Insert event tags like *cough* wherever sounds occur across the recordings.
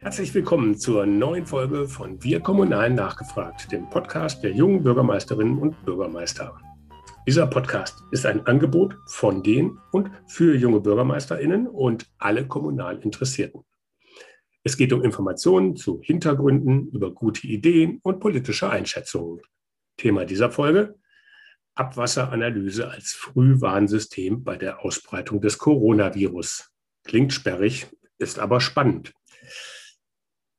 Herzlich willkommen zur neuen Folge von Wir Kommunal nachgefragt, dem Podcast der jungen Bürgermeisterinnen und Bürgermeister. Dieser Podcast ist ein Angebot von den und für junge Bürgermeisterinnen und alle kommunal Interessierten. Es geht um Informationen zu Hintergründen, über gute Ideen und politische Einschätzungen. Thema dieser Folge Abwasseranalyse als Frühwarnsystem bei der Ausbreitung des Coronavirus. Klingt sperrig, ist aber spannend.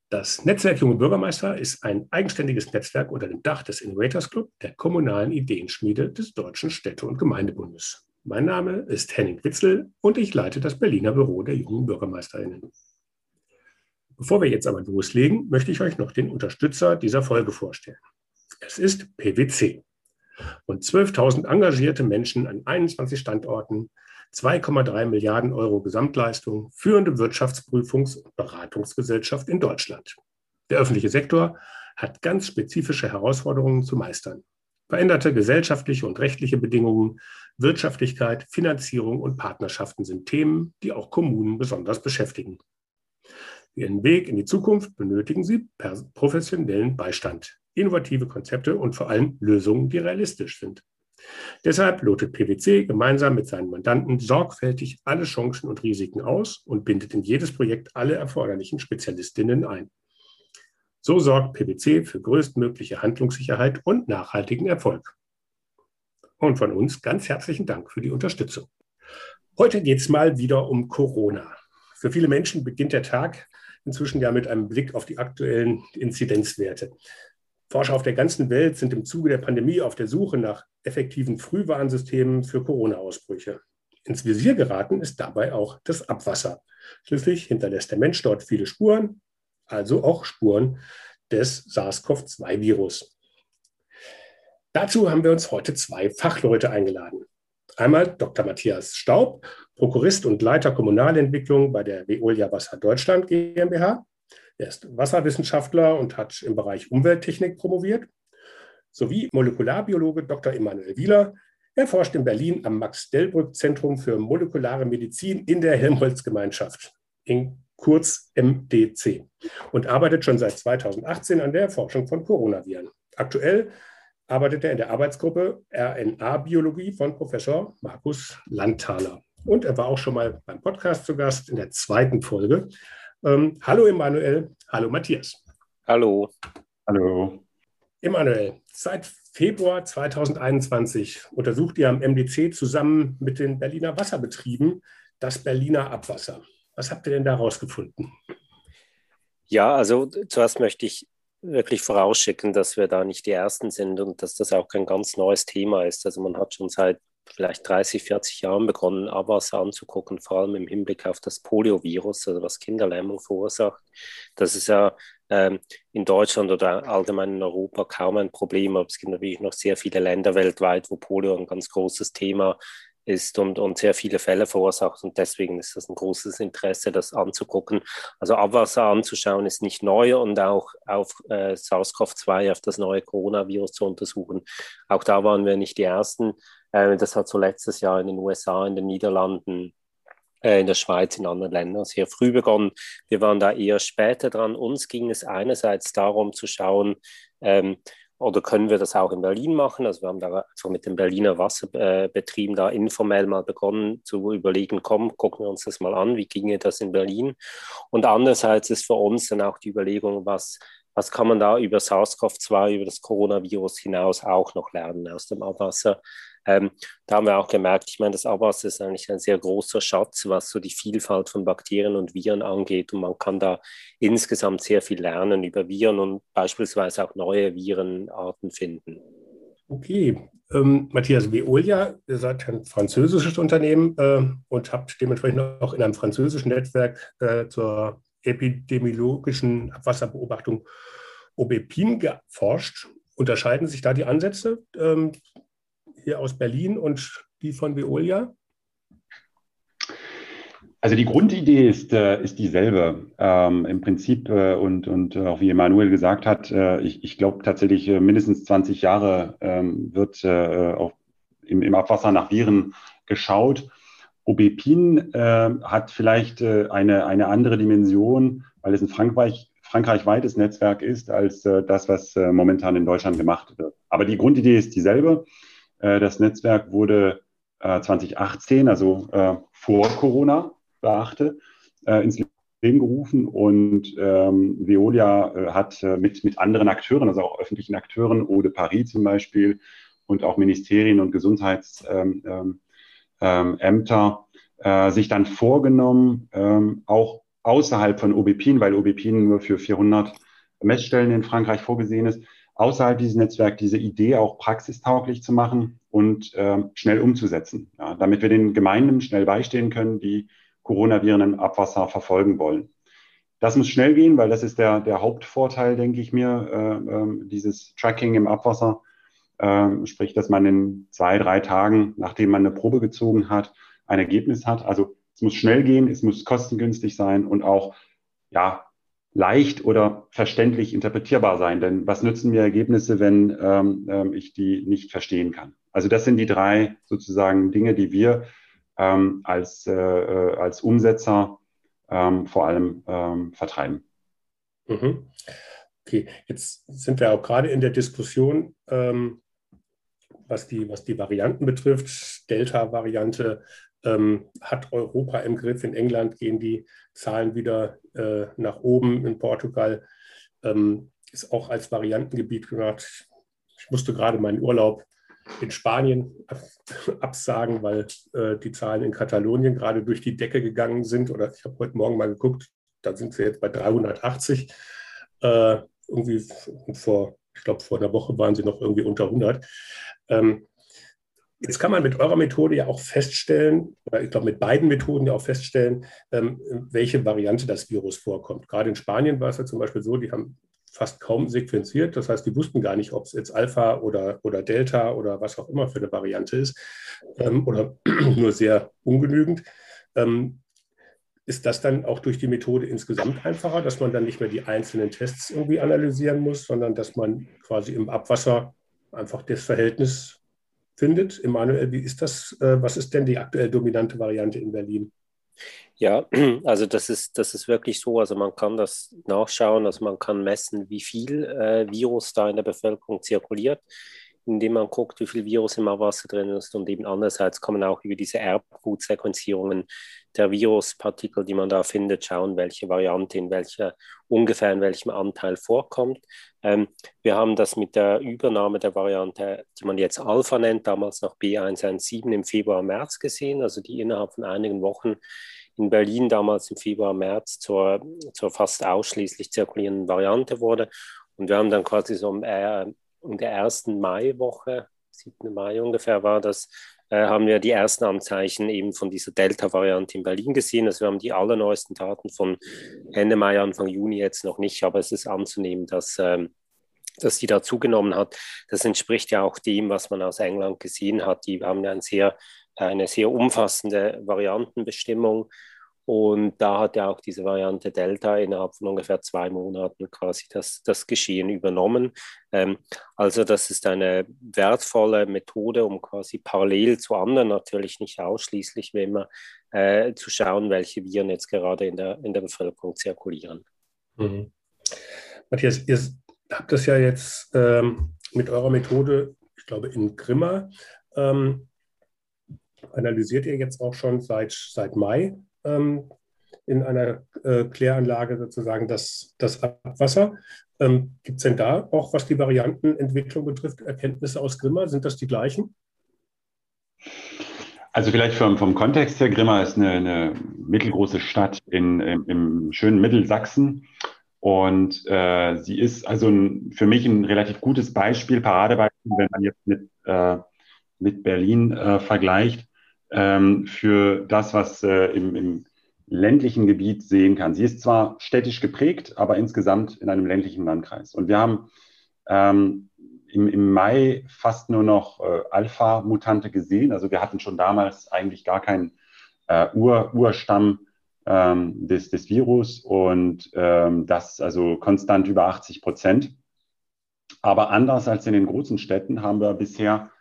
Das Netzwerk Junge Bürgermeister ist ein eigenständiges Netzwerk unter dem Dach des Innovators Club, der kommunalen Ideenschmiede des Deutschen Städte- und Gemeindebundes. Mein Name ist Henning Witzel und ich leite das Berliner Büro der jungen Bürgermeisterinnen. Bevor wir jetzt aber loslegen, möchte ich euch noch den Unterstützer dieser Folge vorstellen. Es ist PwC. Und 12.000 engagierte Menschen an 21 Standorten, 2,3 Milliarden Euro Gesamtleistung, führende Wirtschaftsprüfungs- und Beratungsgesellschaft in Deutschland. Der öffentliche Sektor hat ganz spezifische Herausforderungen zu meistern. Veränderte gesellschaftliche und rechtliche Bedingungen, Wirtschaftlichkeit, Finanzierung und Partnerschaften sind Themen, die auch Kommunen besonders beschäftigen. Ihren Weg in die Zukunft benötigen Sie professionellen Beistand, innovative Konzepte und vor allem Lösungen, die realistisch sind. Deshalb lotet PwC gemeinsam mit seinen Mandanten sorgfältig alle Chancen und Risiken aus und bindet in jedes Projekt alle erforderlichen Spezialistinnen ein. So sorgt PwC für größtmögliche Handlungssicherheit und nachhaltigen Erfolg. Und von uns ganz herzlichen Dank für die Unterstützung. Heute geht es mal wieder um Corona. Für viele Menschen beginnt der Tag inzwischen ja mit einem Blick auf die aktuellen Inzidenzwerte. Forscher auf der ganzen Welt sind im Zuge der Pandemie auf der Suche nach effektiven Frühwarnsystemen für Corona-Ausbrüche. Ins Visier geraten ist dabei auch das Abwasser. Schließlich hinterlässt der Mensch dort viele Spuren, also auch Spuren des SARS-CoV-2-Virus. Dazu haben wir uns heute zwei Fachleute eingeladen. Einmal Dr. Matthias Staub, Prokurist und Leiter Kommunalentwicklung bei der Veolia Wasser Deutschland GmbH. Er ist Wasserwissenschaftler und hat im Bereich Umwelttechnik promoviert. Sowie Molekularbiologe Dr. Emanuel Wieler. Er forscht in Berlin am Max-Delbrück-Zentrum für molekulare Medizin in der Helmholtz-Gemeinschaft, in kurz MDC, und arbeitet schon seit 2018 an der Erforschung von Coronaviren. Aktuell arbeitet er in der Arbeitsgruppe RNA-Biologie von Professor Markus Landthaler. Und er war auch schon mal beim Podcast zu Gast in der zweiten Folge. Ähm, hallo Emanuel, hallo Matthias. Hallo. Hallo. Emanuel, seit Februar 2021 untersucht ihr am MDC zusammen mit den Berliner Wasserbetrieben das Berliner Abwasser. Was habt ihr denn da rausgefunden? Ja, also zuerst möchte ich wirklich vorausschicken, dass wir da nicht die Ersten sind und dass das auch kein ganz neues Thema ist. Also man hat schon seit vielleicht 30, 40 Jahren begonnen, Abwasser anzugucken, vor allem im Hinblick auf das Poliovirus, also was Kinderlähmung verursacht. Das ist ja ähm, in Deutschland oder allgemein in Europa kaum ein Problem, aber es gibt natürlich noch sehr viele Länder weltweit, wo Polio ein ganz großes Thema ist und, und sehr viele Fälle verursacht. Und deswegen ist das ein großes Interesse, das anzugucken. Also Abwasser anzuschauen ist nicht neu und auch auf äh, SARS-CoV-2, auf das neue Coronavirus zu untersuchen. Auch da waren wir nicht die Ersten. Äh, das hat so letztes Jahr in den USA, in den Niederlanden, äh, in der Schweiz, in anderen Ländern sehr früh begonnen. Wir waren da eher später dran. Uns ging es einerseits darum zu schauen, ähm, oder können wir das auch in Berlin machen? Also wir haben da einfach mit den Berliner Wasserbetrieben da informell mal begonnen zu überlegen, komm, gucken wir uns das mal an, wie ginge das in Berlin? Und andererseits ist für uns dann auch die Überlegung, was, was kann man da über SARS-CoV-2, über das Coronavirus hinaus auch noch lernen aus dem Abwasser? Ähm, da haben wir auch gemerkt, ich meine, das Abwasser ist eigentlich ein sehr großer Schatz, was so die Vielfalt von Bakterien und Viren angeht. Und man kann da insgesamt sehr viel lernen über Viren und beispielsweise auch neue Virenarten finden. Okay, ähm, Matthias Veolia, ihr seid ein französisches Unternehmen äh, und habt dementsprechend auch in einem französischen Netzwerk äh, zur epidemiologischen Abwasserbeobachtung OBEPIN geforscht. Unterscheiden sich da die Ansätze ähm, hier aus Berlin und die von Veolia? Also die Grundidee ist, äh, ist dieselbe ähm, im Prinzip äh, und, und äh, auch wie Emanuel gesagt hat, ich, ich glaube tatsächlich mindestens 20 Jahre ähm, wird auch im, im Abwasser nach Viren geschaut. Obepin hat vielleicht eine, eine andere Dimension, weil es ein Frankreich, frankreichweites Netzwerk ist, als das, was momentan in Deutschland gemacht wird. Aber die Grundidee ist dieselbe. Äh, das Netzwerk wurde 2018, äh, also vor Corona, beachte, ins Leben gerufen und ähm, Veolia hat mit, mit anderen Akteuren, also auch öffentlichen Akteuren, Eau de Paris zum Beispiel und auch Ministerien und Gesundheitsämter, ähm, ähm, Ämter, äh, sich dann vorgenommen, ähm, auch außerhalb von Obepin, weil Obepin nur für 400 Messstellen in Frankreich vorgesehen ist, außerhalb dieses Netzwerks diese Idee auch praxistauglich zu machen und äh, schnell umzusetzen, ja, damit wir den Gemeinden schnell beistehen können, die Coronaviren im Abwasser verfolgen wollen. Das muss schnell gehen, weil das ist der, der Hauptvorteil, denke ich mir, äh, äh, dieses Tracking im Abwasser. Äh, sprich, dass man in zwei, drei Tagen, nachdem man eine Probe gezogen hat, ein Ergebnis hat. Also es muss schnell gehen, es muss kostengünstig sein und auch ja, leicht oder verständlich interpretierbar sein. Denn was nützen mir Ergebnisse, wenn ähm, ähm, ich die nicht verstehen kann? Also das sind die drei sozusagen Dinge, die wir ähm, als, äh, äh als Umsetzer ähm, vor allem ähm, vertreiben. Mhm. Okay, jetzt sind wir auch gerade in der Diskussion, ähm, was, die, was die Varianten betrifft. Delta-Variante, ähm, hat Europa im Griff. In England gehen die Zahlen wieder äh, nach oben. In Portugal ähm, ist auch als Variantengebiet gemacht. Ich musste gerade meinen Urlaub in Spanien *laughs* absagen, weil äh, die Zahlen in Katalonien gerade durch die Decke gegangen sind. Oder ich habe heute Morgen mal geguckt, da sind sie jetzt bei 380. Äh, irgendwie vor, ich glaube, vor einer Woche waren sie noch irgendwie unter 100. Ähm, Jetzt kann man mit eurer Methode ja auch feststellen, oder ich glaube mit beiden Methoden ja auch feststellen, ähm, welche Variante das Virus vorkommt. Gerade in Spanien war es ja zum Beispiel so, die haben fast kaum sequenziert. Das heißt, die wussten gar nicht, ob es jetzt Alpha oder, oder Delta oder was auch immer für eine Variante ist ähm, oder *clears throat* nur sehr ungenügend. Ähm, ist das dann auch durch die Methode insgesamt einfacher, dass man dann nicht mehr die einzelnen Tests irgendwie analysieren muss, sondern dass man quasi im Abwasser einfach das Verhältnis findet. Emanuel, wie ist das? Äh, was ist denn die aktuell dominante Variante in Berlin? Ja, *clears throat* also das ist, das ist wirklich so. Also man kann das nachschauen, also man kann messen, wie viel äh, Virus da in der Bevölkerung zirkuliert indem man guckt, wie viel Virus im Abwasser drin ist. Und eben andererseits kann man auch über diese Erbgutsequenzierungen der Viruspartikel, die man da findet, schauen, welche Variante in welcher, ungefähr in welchem Anteil vorkommt. Ähm, wir haben das mit der Übernahme der Variante, die man jetzt Alpha nennt, damals noch B117 im Februar, März gesehen, also die innerhalb von einigen Wochen in Berlin damals im Februar, März zur, zur fast ausschließlich zirkulierenden Variante wurde. Und wir haben dann quasi so äh, in der ersten Maiwoche, 7. Mai ungefähr war das, haben wir die ersten Anzeichen eben von dieser Delta-Variante in Berlin gesehen. Also wir haben die allerneuesten Daten von Ende Mai, Anfang Juni jetzt noch nicht, aber es ist anzunehmen, dass, ähm, dass die da zugenommen hat. Das entspricht ja auch dem, was man aus England gesehen hat. Die haben ja ein sehr, eine sehr umfassende Variantenbestimmung und da hat ja auch diese Variante Delta innerhalb von ungefähr zwei Monaten quasi das, das Geschehen übernommen. Ähm, also das ist eine wertvolle Methode, um quasi parallel zu anderen, natürlich nicht ausschließlich, wie immer, äh, zu schauen, welche Viren jetzt gerade in der, in der Bevölkerung zirkulieren. Mhm. Matthias, ihr habt das ja jetzt ähm, mit eurer Methode, ich glaube in Grimma, ähm, analysiert ihr jetzt auch schon seit, seit Mai ähm, in einer äh, Kläranlage sozusagen das, das Abwasser. Ähm, Gibt es denn da auch, was die Variantenentwicklung betrifft, Erkenntnisse aus Grimma? Sind das die gleichen? Also vielleicht vom, vom Kontext her, Grimma ist eine, eine mittelgroße Stadt in, im, im schönen Mittelsachsen. Und äh, sie ist also ein, für mich ein relativ gutes Beispiel, Paradebeispiel, wenn man jetzt mit, äh, mit Berlin äh, vergleicht ähm, für das, was äh, im, im ländlichen Gebiet sehen kann. Sie ist zwar städtisch geprägt, aber insgesamt in einem ländlichen Landkreis. Und wir haben ähm, im, im, Mai fast nur noch äh, Alpha-Mutante gesehen. Also wir hatten schon damals eigentlich gar keinen äh, Ur, Urstamm ähm, des, des Virus und ähm, das also konstant über 80 Prozent. Aber anders als in den großen Städten haben wir bisher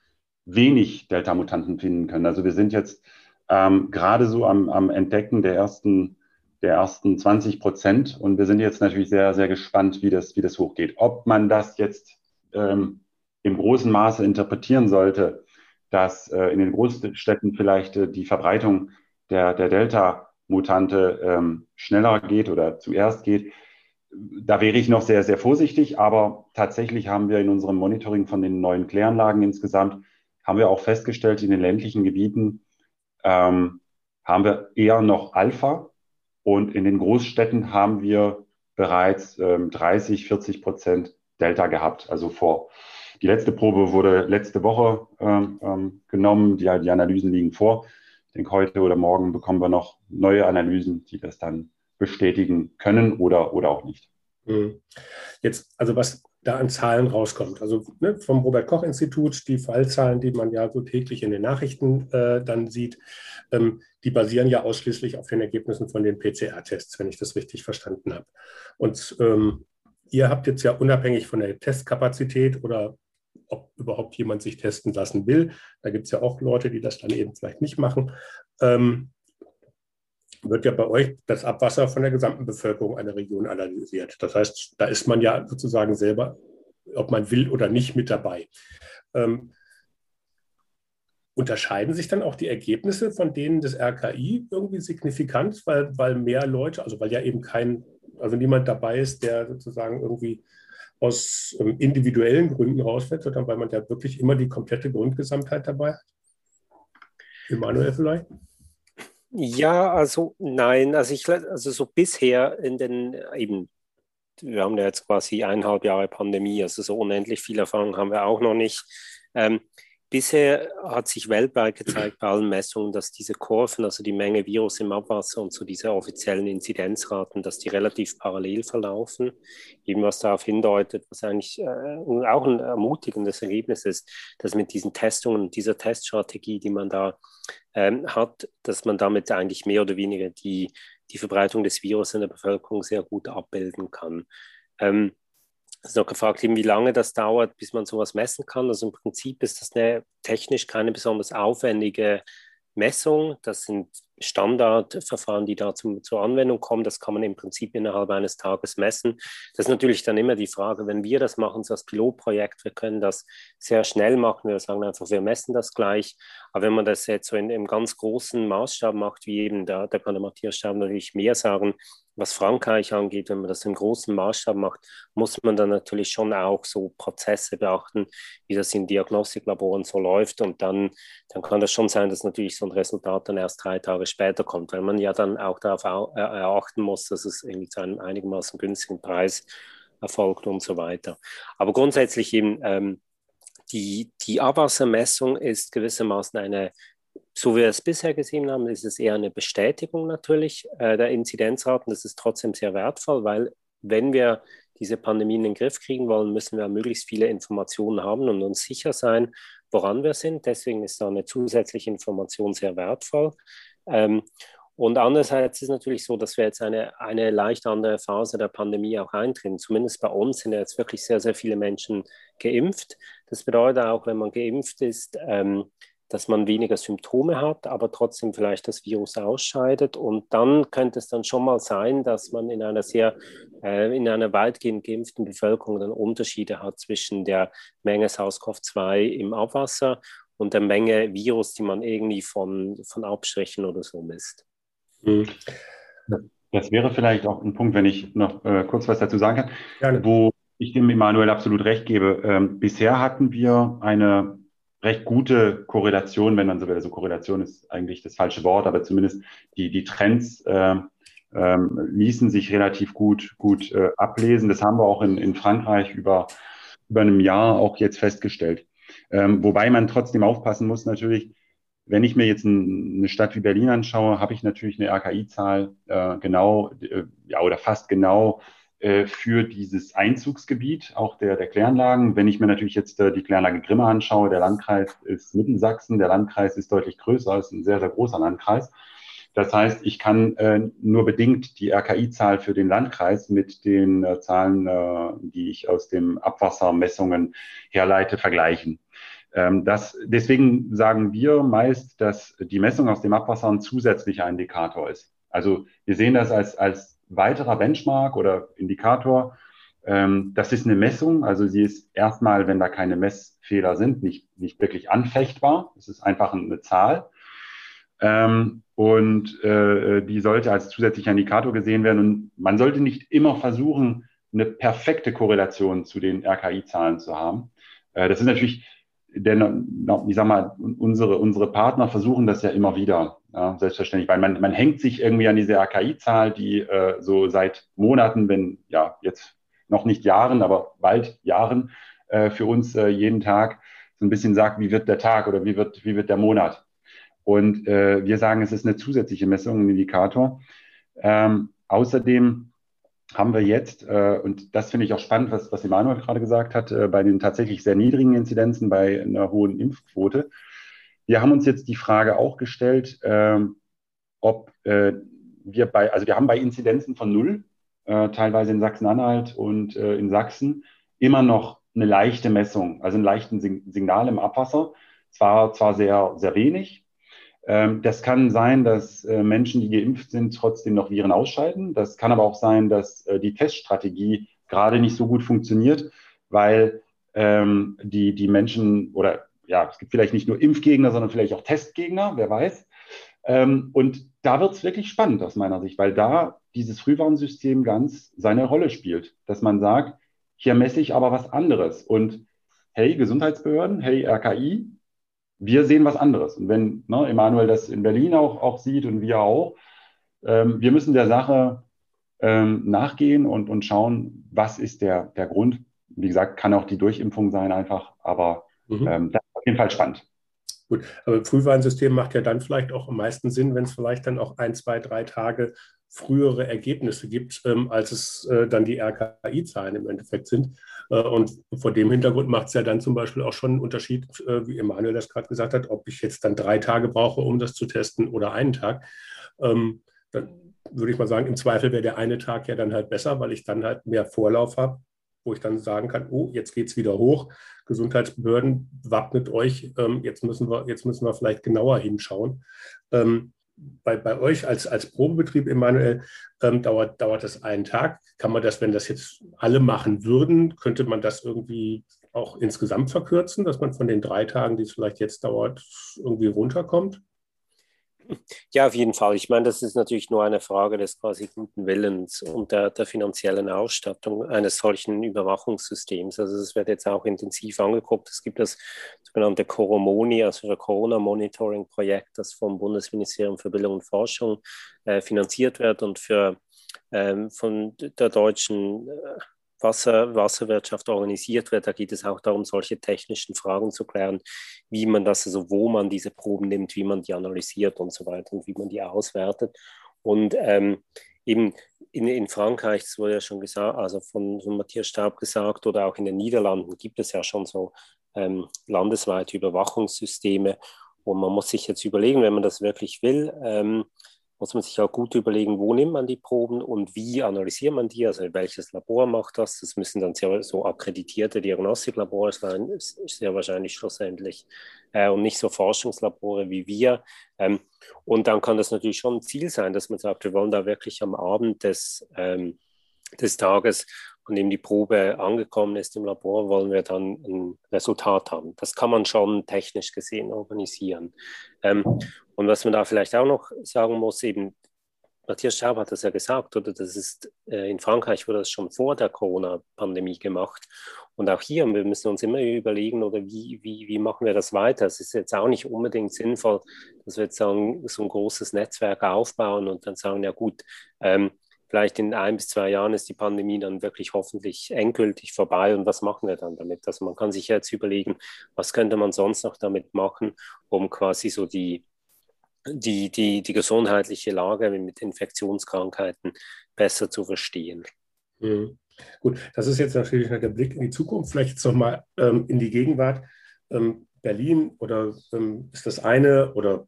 wenig Delta-Mutanten finden können. Also wir sind jetzt ähm, gerade so am, am Entdecken der ersten, der ersten 20 Prozent. Und wir sind jetzt natürlich sehr, sehr gespannt, wie das, wie das hochgeht. Ob man das jetzt ähm, im großen Maße interpretieren sollte, dass äh, in den Großstädten vielleicht äh, die Verbreitung der, der Delta-Mutante ähm, schneller geht oder zuerst geht, da wäre ich noch sehr, sehr vorsichtig, aber tatsächlich haben wir in unserem Monitoring von den neuen Kläranlagen insgesamt, haben wir auch festgestellt, in den ländlichen Gebieten ähm, haben wir eher noch Alpha und in den Großstädten haben wir bereits ähm, 30, 40 Prozent Delta gehabt. Also vor, die letzte Probe wurde letzte Woche ähm, ähm, genommen, die, die Analysen liegen vor. Ich denke, heute oder morgen bekommen wir noch neue Analysen, die das dann bestätigen können oder, oder auch nicht. Mhm. Jetzt, also was da an Zahlen rauskommt. Also ne, vom Robert-Koch-Institut, die Fallzahlen, die man ja so täglich in den Nachrichten äh, dann sieht, ähm, die basieren ja ausschließlich auf den Ergebnissen von den PCR-Tests, wenn ich das richtig verstanden habe. Und ähm, ihr habt jetzt ja unabhängig von der Testkapazität oder ob überhaupt jemand sich testen lassen will, da gibt es ja auch Leute, die das dann eben vielleicht nicht machen, ähm, wird ja bei euch das Abwasser von der gesamten Bevölkerung einer Region analysiert. Das heißt, da ist man ja sozusagen selber, ob man will oder nicht, mit dabei. Ähm, unterscheiden sich dann auch die Ergebnisse von denen des RKI irgendwie signifikant, weil, weil mehr Leute, also weil ja eben kein, also niemand dabei ist, der sozusagen irgendwie aus ähm, individuellen Gründen rausfällt, sondern weil man ja wirklich immer die komplette Grundgesamtheit dabei hat? Emanuel vielleicht? Ja, also nein, also ich, also so bisher in den eben, wir haben ja jetzt quasi eineinhalb Jahre Pandemie, also so unendlich viel Erfahrung haben wir auch noch nicht. Ähm, Bisher hat sich weltweit gezeigt bei allen Messungen, dass diese Kurven, also die Menge Virus im Abwasser und so diese offiziellen Inzidenzraten, dass die relativ parallel verlaufen. Eben was darauf hindeutet, was eigentlich äh, auch ein ermutigendes Ergebnis ist, dass mit diesen Testungen und dieser Teststrategie, die man da ähm, hat, dass man damit eigentlich mehr oder weniger die, die Verbreitung des Virus in der Bevölkerung sehr gut abbilden kann. Ähm, ist noch gefragt, wie lange das dauert, bis man sowas messen kann. Also im Prinzip ist das eine, technisch keine besonders aufwendige Messung. Das sind Standardverfahren, die da zum, zur Anwendung kommen. Das kann man im Prinzip innerhalb eines Tages messen. Das ist natürlich dann immer die Frage, wenn wir das machen, so als Pilotprojekt, wir können das sehr schnell machen. Wir sagen einfach, wir messen das gleich. Aber wenn man das jetzt so in, im ganz großen Maßstab macht, wie eben da, da kann der Matthias Stab natürlich mehr sagen, was Frankreich angeht, wenn man das im großen Maßstab macht, muss man dann natürlich schon auch so Prozesse beachten, wie das in Diagnostiklaboren so läuft. Und dann, dann kann das schon sein, dass natürlich so ein Resultat dann erst drei Tage später kommt, weil man ja dann auch darauf erachten muss, dass es irgendwie zu einem einigermaßen günstigen Preis erfolgt und so weiter. Aber grundsätzlich eben ähm, die, die Abwassermessung ist gewissermaßen eine so wie wir es bisher gesehen haben, ist es eher eine Bestätigung natürlich äh, der Inzidenzraten. Das ist trotzdem sehr wertvoll, weil wenn wir diese Pandemie in den Griff kriegen wollen, müssen wir möglichst viele Informationen haben und uns sicher sein, woran wir sind. Deswegen ist da eine zusätzliche Information sehr wertvoll. Ähm, und andererseits ist natürlich so, dass wir jetzt eine, eine leicht andere Phase der Pandemie auch eintreten. Zumindest bei uns sind jetzt wirklich sehr, sehr viele Menschen geimpft. Das bedeutet auch, wenn man geimpft ist, ähm, dass man weniger Symptome hat, aber trotzdem vielleicht das Virus ausscheidet. Und dann könnte es dann schon mal sein, dass man in einer sehr, äh, in einer weitgehend geimpften Bevölkerung dann Unterschiede hat zwischen der Menge SARS-CoV-2 im Abwasser und der Menge Virus, die man irgendwie von, von Abstrichen oder so misst. Mhm. Das wäre vielleicht auch ein Punkt, wenn ich noch äh, kurz was dazu sagen kann, Gerne. wo ich dem Emanuel absolut recht gebe. Ähm, bisher hatten wir eine recht gute Korrelation, wenn man so will. Also Korrelation ist eigentlich das falsche Wort, aber zumindest die, die Trends äh, ähm, ließen sich relativ gut, gut äh, ablesen. Das haben wir auch in, in Frankreich über, über einem Jahr auch jetzt festgestellt. Ähm, wobei man trotzdem aufpassen muss, natürlich, wenn ich mir jetzt ein, eine Stadt wie Berlin anschaue, habe ich natürlich eine RKI-Zahl äh, genau, äh, ja, oder fast genau äh, für dieses Einzugsgebiet, auch der, der Kläranlagen. Wenn ich mir natürlich jetzt äh, die Kläranlage Grimme anschaue, der Landkreis ist Mittelsachsen, der Landkreis ist deutlich größer, ist ein sehr, sehr großer Landkreis. Das heißt, ich kann äh, nur bedingt die RKI-Zahl für den Landkreis mit den äh, Zahlen, äh, die ich aus den Abwassermessungen herleite, vergleichen. Ähm, das, deswegen sagen wir meist, dass die Messung aus dem Abwasser ein zusätzlicher Indikator ist. Also wir sehen das als, als weiterer Benchmark oder Indikator. Ähm, das ist eine Messung, also sie ist erstmal, wenn da keine Messfehler sind, nicht, nicht wirklich anfechtbar. Es ist einfach eine Zahl. Ähm, und äh, die sollte als zusätzlicher Indikator gesehen werden. Und man sollte nicht immer versuchen, eine perfekte Korrelation zu den RKI-Zahlen zu haben. Äh, das ist natürlich, denn, ich sag mal, unsere, unsere Partner versuchen das ja immer wieder, ja, selbstverständlich, weil man, man hängt sich irgendwie an diese RKI-Zahl, die äh, so seit Monaten, wenn, ja, jetzt noch nicht Jahren, aber bald Jahren äh, für uns äh, jeden Tag so ein bisschen sagt, wie wird der Tag oder wie wird, wie wird der Monat. Und äh, wir sagen, es ist eine zusätzliche Messung, ein Indikator. Ähm, außerdem haben wir jetzt, äh, und das finde ich auch spannend, was, was Emanuel gerade gesagt hat, äh, bei den tatsächlich sehr niedrigen Inzidenzen, bei einer hohen Impfquote. Wir haben uns jetzt die Frage auch gestellt, ähm, ob äh, wir bei, also wir haben bei Inzidenzen von null, äh, teilweise in Sachsen-Anhalt und äh, in Sachsen, immer noch eine leichte Messung, also einen leichten Signal im Abwasser. Zwar, zwar sehr, sehr wenig, das kann sein, dass äh, Menschen, die geimpft sind, trotzdem noch Viren ausscheiden. Das kann aber auch sein, dass äh, die Teststrategie gerade nicht so gut funktioniert, weil ähm, die, die Menschen oder ja, es gibt vielleicht nicht nur Impfgegner, sondern vielleicht auch Testgegner, wer weiß. Ähm, und da wird es wirklich spannend aus meiner Sicht, weil da dieses Frühwarnsystem ganz seine Rolle spielt, dass man sagt, hier messe ich aber was anderes. Und hey, Gesundheitsbehörden, hey, RKI, wir sehen was anderes. Und wenn ne, Emanuel das in Berlin auch, auch sieht und wir auch, ähm, wir müssen der Sache ähm, nachgehen und, und schauen, was ist der, der Grund. Wie gesagt, kann auch die Durchimpfung sein einfach, aber mhm. ähm, das ist auf jeden Fall spannend. Gut, aber Frühwarnsystem macht ja dann vielleicht auch am meisten Sinn, wenn es vielleicht dann auch ein, zwei, drei Tage frühere Ergebnisse gibt, ähm, als es äh, dann die RKI-Zahlen im Endeffekt sind. Äh, und vor dem Hintergrund macht es ja dann zum Beispiel auch schon einen Unterschied, äh, wie Emanuel das gerade gesagt hat, ob ich jetzt dann drei Tage brauche, um das zu testen oder einen Tag. Ähm, dann würde ich mal sagen, im Zweifel wäre der eine Tag ja dann halt besser, weil ich dann halt mehr Vorlauf habe, wo ich dann sagen kann, oh, jetzt geht es wieder hoch. Gesundheitsbehörden, wappnet euch, ähm, jetzt, müssen wir, jetzt müssen wir vielleicht genauer hinschauen bei, bei euch als, als Probebetrieb, Emanuel, ähm, dauert, dauert das einen Tag. Kann man das, wenn das jetzt alle machen würden, könnte man das irgendwie auch insgesamt verkürzen, dass man von den drei Tagen, die es vielleicht jetzt dauert, irgendwie runterkommt? Ja, auf jeden Fall. Ich meine, das ist natürlich nur eine Frage des quasi guten Willens und der, der finanziellen Ausstattung eines solchen Überwachungssystems. Also es wird jetzt auch intensiv angeguckt. Es gibt das sogenannte Coromoni, also das Corona-Monitoring-Projekt, das vom Bundesministerium für Bildung und Forschung äh, finanziert wird und für ähm, von der deutschen äh, Wasser, Wasserwirtschaft organisiert wird. Da geht es auch darum, solche technischen Fragen zu klären, wie man das, also wo man diese Proben nimmt, wie man die analysiert und so weiter und wie man die auswertet. Und ähm, eben in, in Frankreich, das wurde ja schon gesagt, also von, von Matthias Staub gesagt, oder auch in den Niederlanden gibt es ja schon so ähm, landesweite Überwachungssysteme. Und man muss sich jetzt überlegen, wenn man das wirklich will, ähm, muss man sich auch gut überlegen, wo nimmt man die Proben und wie analysiert man die, also welches Labor macht das. Das müssen dann sehr, so akkreditierte Diagnostiklabore sein, sehr wahrscheinlich schlussendlich, äh, und nicht so Forschungslabore wie wir. Ähm, und dann kann das natürlich schon ein Ziel sein, dass man sagt, wir wollen da wirklich am Abend des, ähm, des Tages an dem die Probe angekommen ist im Labor, wollen wir dann ein Resultat haben. Das kann man schon technisch gesehen organisieren. Ähm, und was man da vielleicht auch noch sagen muss, eben, Matthias Schaub hat das ja gesagt, oder das ist äh, in Frankreich wurde das schon vor der Corona-Pandemie gemacht. Und auch hier, wir müssen uns immer überlegen, oder wie, wie, wie machen wir das weiter? Es ist jetzt auch nicht unbedingt sinnvoll, dass wir jetzt sagen, so ein großes Netzwerk aufbauen und dann sagen, ja gut, ähm, vielleicht in ein bis zwei Jahren ist die Pandemie dann wirklich hoffentlich endgültig vorbei und was machen wir dann damit? Also man kann sich jetzt überlegen, was könnte man sonst noch damit machen, um quasi so die, die, die, die gesundheitliche Lage mit Infektionskrankheiten besser zu verstehen. Mhm. Gut, das ist jetzt natürlich der Blick in die Zukunft, vielleicht jetzt nochmal ähm, in die Gegenwart. Ähm, Berlin oder ähm, ist das eine oder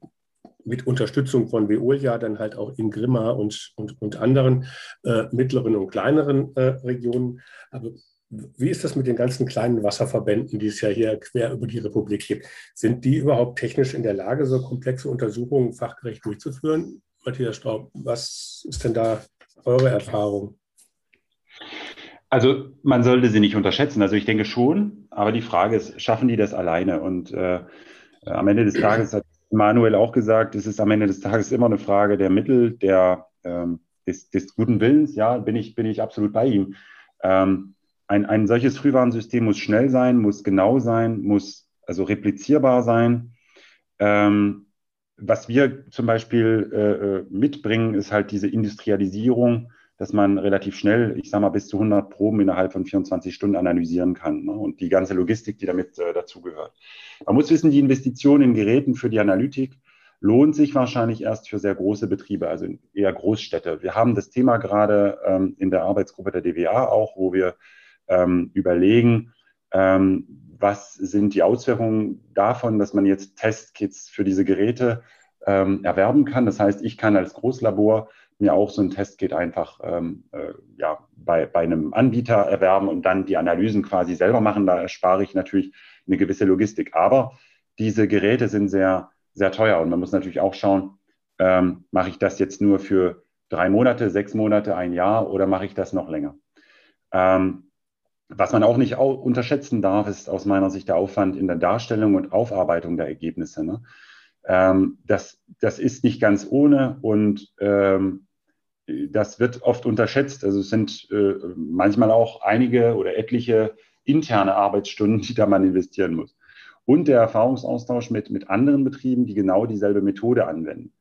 mit Unterstützung von Veolia dann halt auch in Grimma und, und, und anderen äh, mittleren und kleineren äh, Regionen. Aber Wie ist das mit den ganzen kleinen Wasserverbänden, die es ja hier quer über die Republik gibt? Sind die überhaupt technisch in der Lage, so komplexe Untersuchungen fachgerecht durchzuführen? Matthias Straub, was ist denn da eure Erfahrung? Also man sollte sie nicht unterschätzen. Also ich denke schon, aber die Frage ist, schaffen die das alleine? Und äh, am Ende des Tages hat Manuel auch gesagt, es ist am Ende des Tages immer eine Frage der Mittel, der, ähm, des, des, guten Willens. Ja, bin ich, bin ich absolut bei ihm. Ähm, ein, ein solches Frühwarnsystem muss schnell sein, muss genau sein, muss also replizierbar sein. Ähm, was wir zum Beispiel äh, äh mitbringen, ist halt diese Industrialisierung dass man relativ schnell, ich sage mal, bis zu 100 Proben innerhalb von 24 Stunden analysieren kann ne? und die ganze Logistik, die damit äh, dazugehört. Man muss wissen, die Investition in Geräten für die Analytik lohnt sich wahrscheinlich erst für sehr große Betriebe, also eher Großstädte. Wir haben das Thema gerade ähm, in der Arbeitsgruppe der DWA auch, wo wir ähm, überlegen, ähm, was sind die Auswirkungen davon, dass man jetzt Testkits für diese Geräte ähm, erwerben kann. Das heißt, ich kann als Großlabor mir auch so ein Testkit einfach ähm, äh, ja, bei, bei einem Anbieter erwerben und dann die Analysen quasi selber machen. Da erspare ich natürlich eine gewisse Logistik. Aber diese Geräte sind sehr, sehr teuer und man muss natürlich auch schauen, ähm, mache ich das jetzt nur für drei Monate, sechs Monate, ein Jahr oder mache ich das noch länger? Ähm, was man auch nicht unterschätzen darf, ist aus meiner Sicht der Aufwand in der Darstellung und Aufarbeitung der Ergebnisse. Ne? Ähm, das, das ist nicht ganz ohne und ähm, das wird oft unterschätzt. Also es sind äh, manchmal auch einige oder etliche interne Arbeitsstunden, die da man investieren muss. Und der Erfahrungsaustausch mit, mit anderen Betrieben, die genau dieselbe Methode anwenden.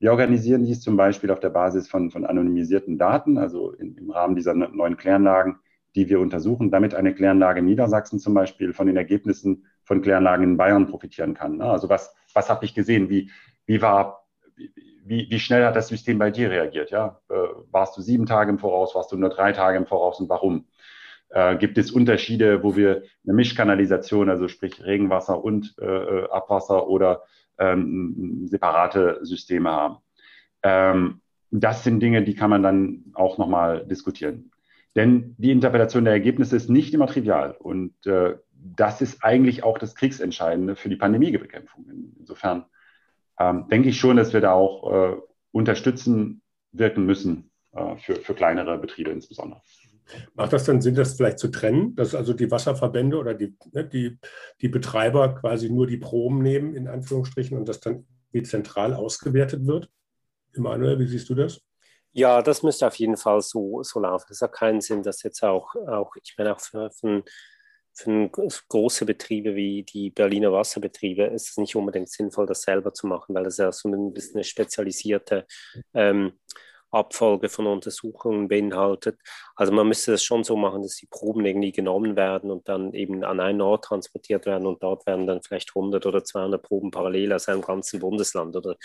Wir organisieren dies zum Beispiel auf der Basis von, von anonymisierten Daten, also in, im Rahmen dieser neuen Kläranlagen, die wir untersuchen, damit eine Kläranlage in Niedersachsen zum Beispiel von den Ergebnissen von Kläranlagen in Bayern profitieren kann. Also was, was habe ich gesehen? Wie, wie war wie, wie schnell hat das System bei dir reagiert? Ja? Äh, warst du sieben Tage im Voraus, warst du nur drei Tage im Voraus und warum? Äh, gibt es Unterschiede, wo wir eine Mischkanalisation, also sprich Regenwasser und äh, äh Abwasser oder ähm, separate Systeme haben? Ähm, das sind Dinge, die kann man dann auch nochmal diskutieren. Denn die Interpretation der Ergebnisse ist nicht immer trivial. Und äh, das ist eigentlich auch das Kriegsentscheidende für die Pandemiebekämpfung. Insofern ähm, denke ich schon, dass wir da auch äh, unterstützen wirken müssen äh, für, für kleinere Betriebe insbesondere. Macht das dann Sinn, das vielleicht zu trennen, dass also die Wasserverbände oder die, ne, die, die Betreiber quasi nur die Proben nehmen, in Anführungsstrichen, und das dann wie zentral ausgewertet wird? Emanuel, wie siehst du das? Ja, das müsste auf jeden Fall so, so laufen. Es hat keinen Sinn, dass jetzt auch, auch ich meine, auch für, für für große Betriebe wie die Berliner Wasserbetriebe ist es nicht unbedingt sinnvoll, das selber zu machen, weil das ja so ein bisschen eine spezialisierte ähm, Abfolge von Untersuchungen beinhaltet. Also man müsste das schon so machen, dass die Proben irgendwie genommen werden und dann eben an einen Ort transportiert werden und dort werden dann vielleicht 100 oder 200 Proben parallel aus einem ganzen Bundesland oder,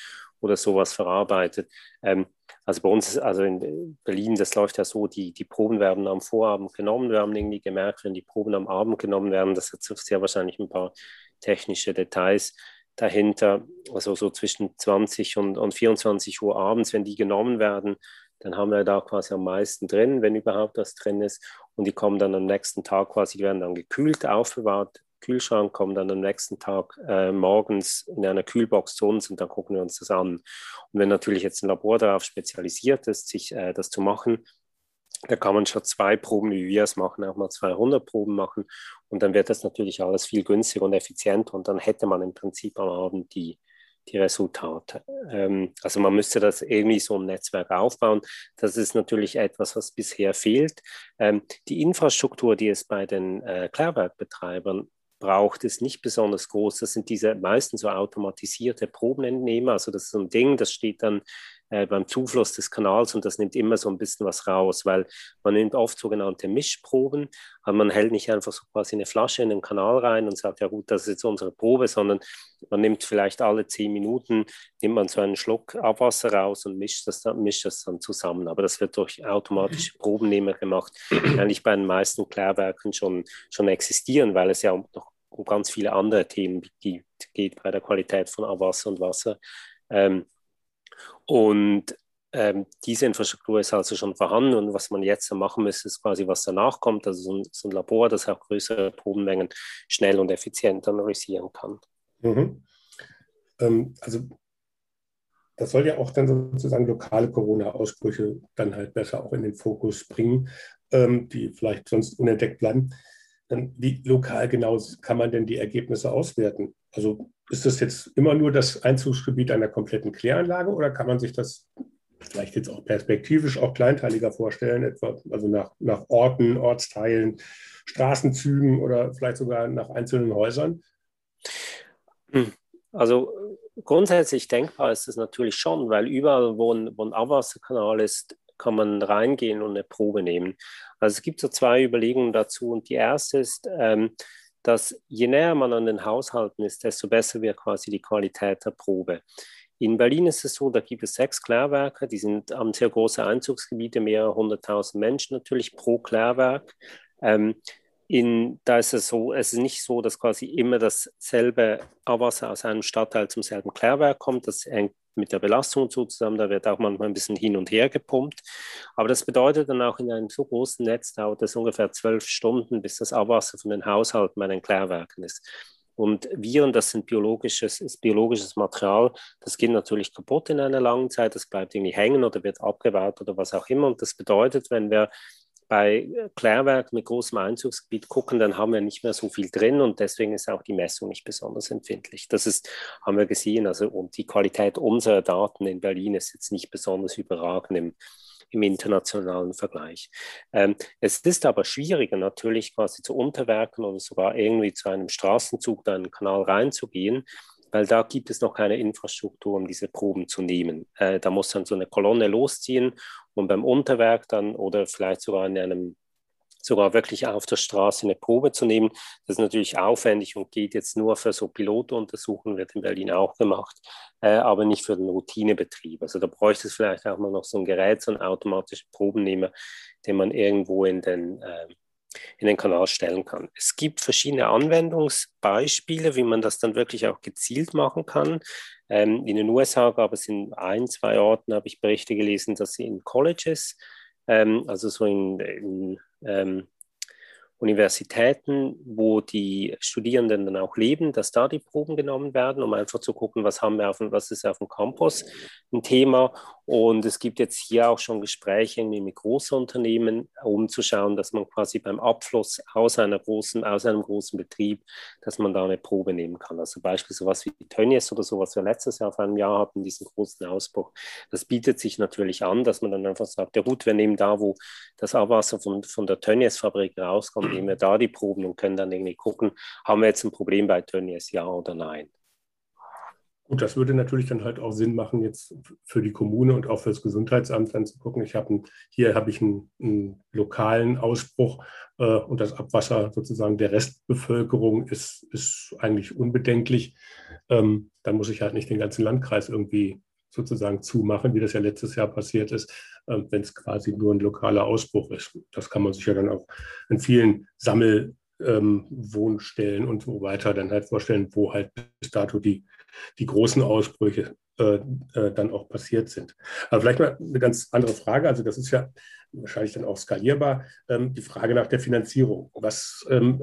oder sowas verarbeitet. Ähm, also bei uns, also in Berlin, das läuft ja so, die, die Proben werden am Vorabend genommen. Wir haben irgendwie gemerkt, wenn die Proben am Abend genommen werden, das hat sehr wahrscheinlich ein paar technische Details dahinter, also so zwischen 20 und, und 24 Uhr abends, wenn die genommen werden, dann haben wir da quasi am meisten drin, wenn überhaupt was drin ist. Und die kommen dann am nächsten Tag quasi, werden dann gekühlt, aufbewahrt, Kühlschrank, kommen dann am nächsten Tag äh, morgens in einer Kühlbox zu uns und dann gucken wir uns das an. Und wenn natürlich jetzt ein Labor darauf spezialisiert ist, sich äh, das zu machen, da kann man schon zwei Proben, wie wir es machen, auch mal 200 Proben machen. Und dann wird das natürlich alles viel günstiger und effizienter. Und dann hätte man im Prinzip am Abend die, die Resultate. Ähm, also man müsste das irgendwie so ein Netzwerk aufbauen. Das ist natürlich etwas, was bisher fehlt. Ähm, die Infrastruktur, die es bei den äh, Klärwerkbetreibern braucht, ist nicht besonders groß. Das sind diese meistens so automatisierte Probenentnehmer. Also das ist so ein Ding, das steht dann äh, beim Zufluss des Kanals und das nimmt immer so ein bisschen was raus, weil man nimmt oft sogenannte Mischproben, aber man hält nicht einfach so quasi eine Flasche in den Kanal rein und sagt, ja gut, das ist jetzt unsere Probe, sondern man nimmt vielleicht alle zehn Minuten, nimmt man so einen Schluck Abwasser raus und mischt das dann, mischt das dann zusammen. Aber das wird durch automatische Probennehmer gemacht, die eigentlich bei den meisten Klärwerken schon, schon existieren, weil es ja noch um ganz viele andere Themen geht bei der Qualität von Abwasser und Wasser. Ähm, und ähm, diese Infrastruktur ist also schon vorhanden und was man jetzt machen müsste, ist quasi, was danach kommt, also so ein, so ein Labor, das auch größere Probenmengen schnell und effizient analysieren kann. Mhm. Ähm, also das soll ja auch dann sozusagen lokale Corona-Ausbrüche dann halt besser auch in den Fokus bringen, ähm, die vielleicht sonst unentdeckt bleiben. Dann wie lokal genau kann man denn die Ergebnisse auswerten? Also ist das jetzt immer nur das Einzugsgebiet einer kompletten Kläranlage oder kann man sich das vielleicht jetzt auch perspektivisch auch kleinteiliger vorstellen, etwa also nach, nach Orten, Ortsteilen, Straßenzügen oder vielleicht sogar nach einzelnen Häusern? Hm. Also grundsätzlich denkbar ist es natürlich schon, weil überall, wo ein, wo ein Abwasserkanal ist, kann man reingehen und eine Probe nehmen. Also es gibt so zwei Überlegungen dazu. Und die erste ist, ähm, dass je näher man an den Haushalten ist, desto besser wird quasi die Qualität der Probe. In Berlin ist es so, da gibt es sechs Klärwerke, die sind, haben sehr große Einzugsgebiete, mehrere hunderttausend Menschen natürlich pro Klärwerk. Ähm, in, da ist es so, es ist nicht so, dass quasi immer dasselbe Abwasser aus einem Stadtteil zum selben Klärwerk kommt. Das hängt mit der Belastung so zusammen. Da wird auch manchmal ein bisschen hin und her gepumpt. Aber das bedeutet dann auch in einem so großen Netz dauert es ungefähr zwölf Stunden, bis das Abwasser von den Haushalten bei den Klärwerken ist. Und Viren, das sind biologisches, ist biologisches Material, das geht natürlich kaputt in einer langen Zeit, das bleibt irgendwie hängen oder wird abgebaut oder was auch immer. Und das bedeutet, wenn wir bei Klärwerk mit großem Einzugsgebiet gucken, dann haben wir nicht mehr so viel drin und deswegen ist auch die Messung nicht besonders empfindlich. Das ist, haben wir gesehen, also und die Qualität unserer Daten in Berlin ist jetzt nicht besonders überragend im, im internationalen Vergleich. Ähm, es ist aber schwieriger natürlich quasi zu Unterwerken oder sogar irgendwie zu einem Straßenzug oder einen Kanal reinzugehen, weil da gibt es noch keine Infrastruktur, um diese Proben zu nehmen. Äh, da muss dann so eine Kolonne losziehen und beim Unterwerk dann oder vielleicht sogar in einem sogar wirklich auf der Straße eine Probe zu nehmen. Das ist natürlich aufwendig und geht jetzt nur für so Pilotuntersuchungen, wird in Berlin auch gemacht, äh, aber nicht für den Routinebetrieb. Also da bräuchte es vielleicht auch mal noch so ein Gerät, so einen automatischen Probennehmer, den man irgendwo in den äh, in den Kanal stellen kann. Es gibt verschiedene Anwendungsbeispiele, wie man das dann wirklich auch gezielt machen kann. Ähm, in den USA gab es in ein, zwei Orten, habe ich Berichte gelesen, dass sie in Colleges, ähm, also so in, in ähm, Universitäten, wo die Studierenden dann auch leben, dass da die Proben genommen werden, um einfach zu gucken, was haben wir auf, was ist auf dem Campus ein Thema. Und es gibt jetzt hier auch schon Gespräche mit großen Unternehmen, um zu schauen, dass man quasi beim Abfluss aus, einer großen, aus einem großen Betrieb, dass man da eine Probe nehmen kann. Also beispielsweise was wie Tönnies oder so, was wir letztes Jahr vor einem Jahr hatten, diesen großen Ausbruch. Das bietet sich natürlich an, dass man dann einfach sagt, ja gut, wir nehmen da, wo das Abwasser von, von der Tönnies-Fabrik rauskommt, nehmen wir da die Proben und können dann irgendwie gucken, haben wir jetzt ein Problem bei Tönnies, ja oder nein. Gut, das würde natürlich dann halt auch Sinn machen, jetzt für die Kommune und auch für das Gesundheitsamt dann zu gucken. Ich habe hier habe ich einen, einen lokalen Ausbruch äh, und das Abwasser sozusagen der Restbevölkerung ist, ist eigentlich unbedenklich. Ähm, dann muss ich halt nicht den ganzen Landkreis irgendwie sozusagen zumachen, wie das ja letztes Jahr passiert ist, äh, wenn es quasi nur ein lokaler Ausbruch ist. Das kann man sich ja dann auch in vielen Sammelwohnstellen ähm, und so weiter dann halt vorstellen, wo halt bis dato die, die großen Ausbrüche äh, äh, dann auch passiert sind. Aber vielleicht mal eine ganz andere Frage. Also das ist ja wahrscheinlich dann auch skalierbar. Ähm, die Frage nach der Finanzierung. Was ähm,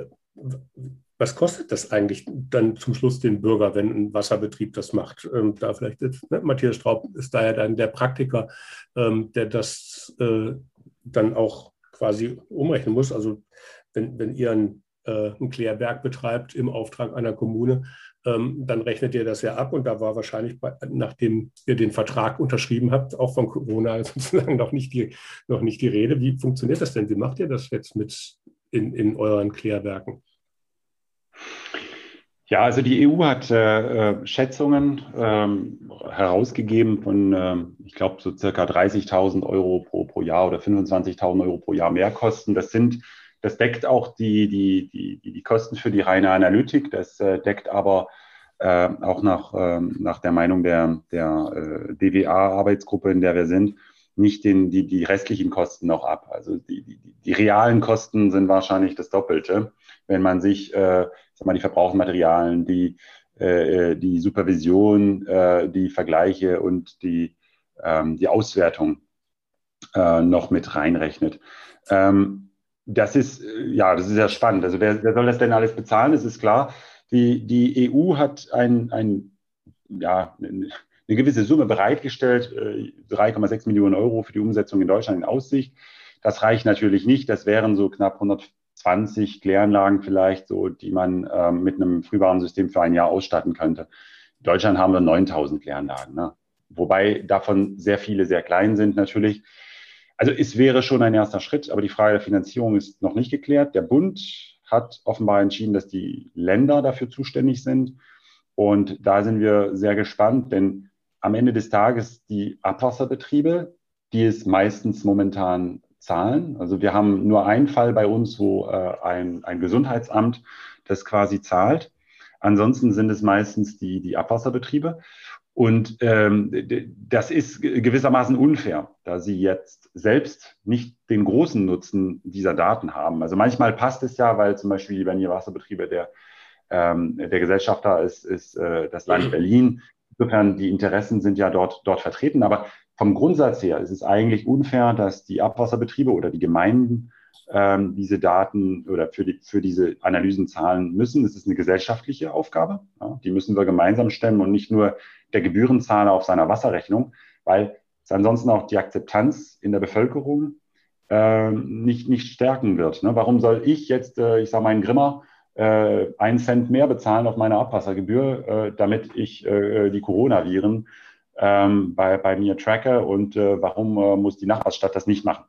was kostet das eigentlich dann zum Schluss den Bürger, wenn ein Wasserbetrieb das macht? Ähm, da vielleicht ne, Matthias Straub ist da ja dann der Praktiker, ähm, der das äh, dann auch quasi umrechnen muss. Also wenn, wenn ihr ein, äh, ein Klärwerk betreibt im Auftrag einer Kommune, ähm, dann rechnet ihr das ja ab. Und da war wahrscheinlich, bei, nachdem ihr den Vertrag unterschrieben habt, auch von Corona *laughs* sozusagen noch nicht die, noch nicht die Rede. Wie funktioniert das denn? Wie macht ihr das jetzt mit in, in euren Klärwerken? Ja, also die EU hat äh, äh, Schätzungen ähm, herausgegeben von, äh, ich glaube, so circa 30.000 Euro pro, pro Jahr oder 25.000 Euro pro Jahr Mehrkosten. Das sind, das deckt auch die, die, die, die Kosten für die reine Analytik. Das äh, deckt aber äh, auch nach, äh, nach der Meinung der, der äh, DWA-Arbeitsgruppe, in der wir sind, nicht den, die, die restlichen Kosten noch ab. Also die, die, die realen Kosten sind wahrscheinlich das Doppelte, wenn man sich äh, sag mal, die Verbrauchsmaterialien, die, äh, die Supervision, äh, die Vergleiche und die ähm, die Auswertung äh, noch mit reinrechnet. Ähm, das ist, äh, ja, das ist sehr spannend. Also wer, wer soll das denn alles bezahlen? Das ist klar. Die, die EU hat ein, ein, ja, eine gewisse Summe bereitgestellt, 3,6 äh, Millionen Euro für die Umsetzung in Deutschland in Aussicht. Das reicht natürlich nicht. Das wären so knapp 120 Kläranlagen vielleicht, so, die man ähm, mit einem Frühwarnsystem für ein Jahr ausstatten könnte. In Deutschland haben wir 9000 Kläranlagen, ne? wobei davon sehr viele sehr klein sind natürlich. Also es wäre schon ein erster Schritt, aber die Frage der Finanzierung ist noch nicht geklärt. Der Bund hat offenbar entschieden, dass die Länder dafür zuständig sind. Und da sind wir sehr gespannt, denn am Ende des Tages die Abwasserbetriebe, die es meistens momentan zahlen. Also wir haben nur einen Fall bei uns, wo äh, ein, ein Gesundheitsamt das quasi zahlt. Ansonsten sind es meistens die, die Abwasserbetriebe. Und ähm, das ist gewissermaßen unfair, da sie jetzt selbst nicht den großen Nutzen dieser Daten haben. Also manchmal passt es ja, weil zum Beispiel die Wasserbetriebe der, ähm, der Gesellschafter ist, ist äh, das Land. *clears throat* Berlin. Insofern, die Interessen sind ja dort, dort vertreten. Aber vom Grundsatz her ist es eigentlich unfair, dass die Abwasserbetriebe oder die Gemeinden ähm, diese Daten oder für, die, für diese Analysen zahlen müssen. Das ist eine gesellschaftliche Aufgabe. Ja, die müssen wir gemeinsam stemmen und nicht nur der Gebührenzahler auf seiner Wasserrechnung, weil es ansonsten auch die Akzeptanz in der Bevölkerung äh, nicht, nicht stärken wird. Ne? Warum soll ich jetzt, äh, ich sage mal, einen Grimmer, äh, einen Cent mehr bezahlen auf meine Abwassergebühr, äh, damit ich äh, die Coronaviren ähm, bei, bei mir tracke und äh, warum äh, muss die Nachbarstadt das nicht machen?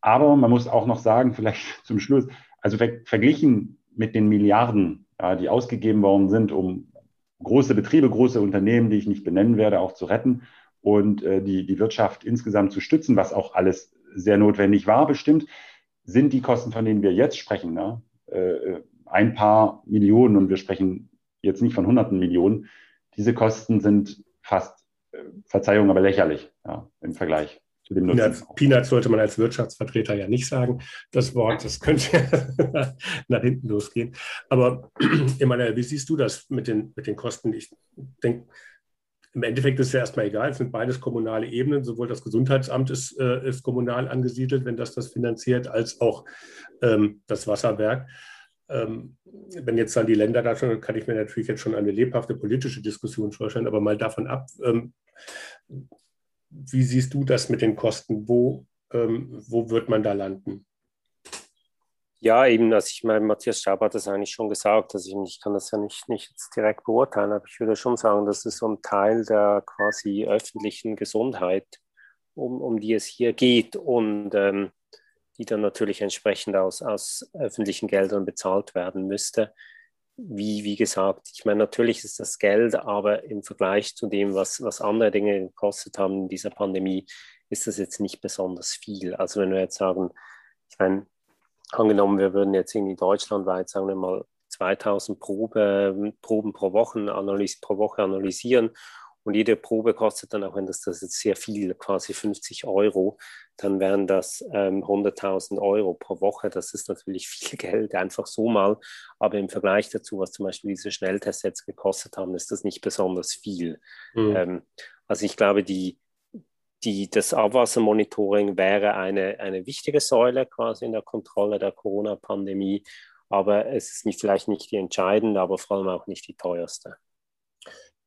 Aber man muss auch noch sagen, *laughs* vielleicht zum Schluss, also ver verglichen mit den Milliarden, ja, die ausgegeben worden sind, um große Betriebe, große Unternehmen, die ich nicht benennen werde, auch zu retten und äh, die, die Wirtschaft insgesamt zu stützen, was auch alles sehr notwendig war, bestimmt, sind die Kosten, von denen wir jetzt sprechen, ne, äh, ein paar Millionen und wir sprechen jetzt nicht von hunderten Millionen. Diese Kosten sind fast, äh, Verzeihung, aber lächerlich ja, im Vergleich zu dem. Peanuts, Peanuts sollte man als Wirtschaftsvertreter ja nicht sagen. Das Wort, das könnte *laughs* nach hinten losgehen. Aber *clears throat* Emanuel, wie siehst du das mit den, mit den Kosten? Ich denke, im Endeffekt ist es ja erstmal egal. Es sind beides kommunale Ebenen. Sowohl das Gesundheitsamt ist, äh, ist kommunal angesiedelt, wenn das das finanziert, als auch ähm, das Wasserwerk. Ähm, wenn jetzt dann die Länder da schon, kann ich mir natürlich jetzt schon eine lebhafte politische Diskussion vorstellen, aber mal davon ab, ähm, wie siehst du das mit den Kosten? Wo, ähm, wo wird man da landen? Ja, eben, also ich meine, Matthias Staub hat das eigentlich schon gesagt, also ich, ich kann das ja nicht, nicht direkt beurteilen, aber ich würde schon sagen, das ist so ein Teil der quasi öffentlichen Gesundheit, um, um die es hier geht und ähm, die dann natürlich entsprechend aus, aus öffentlichen Geldern bezahlt werden müsste wie, wie gesagt, ich meine, natürlich ist das Geld, aber im Vergleich zu dem, was, was andere Dinge gekostet haben in dieser Pandemie, ist das jetzt nicht besonders viel. Also wenn wir jetzt sagen, ich meine, angenommen, wir würden jetzt irgendwie deutschlandweit, sagen wir mal, 2000 Probe, Proben pro Woche, analys pro Woche analysieren und jede Probe kostet dann, auch wenn das, das jetzt sehr viel, quasi 50 Euro, dann wären das ähm, 100.000 Euro pro Woche. Das ist natürlich viel *laughs* Geld, einfach so mal. Aber im Vergleich dazu, was zum Beispiel diese Schnelltests jetzt gekostet haben, ist das nicht besonders viel. Mhm. Ähm, also ich glaube, die, die, das Abwassermonitoring wäre eine, eine wichtige Säule quasi in der Kontrolle der Corona-Pandemie. Aber es ist nicht, vielleicht nicht die entscheidende, aber vor allem auch nicht die teuerste.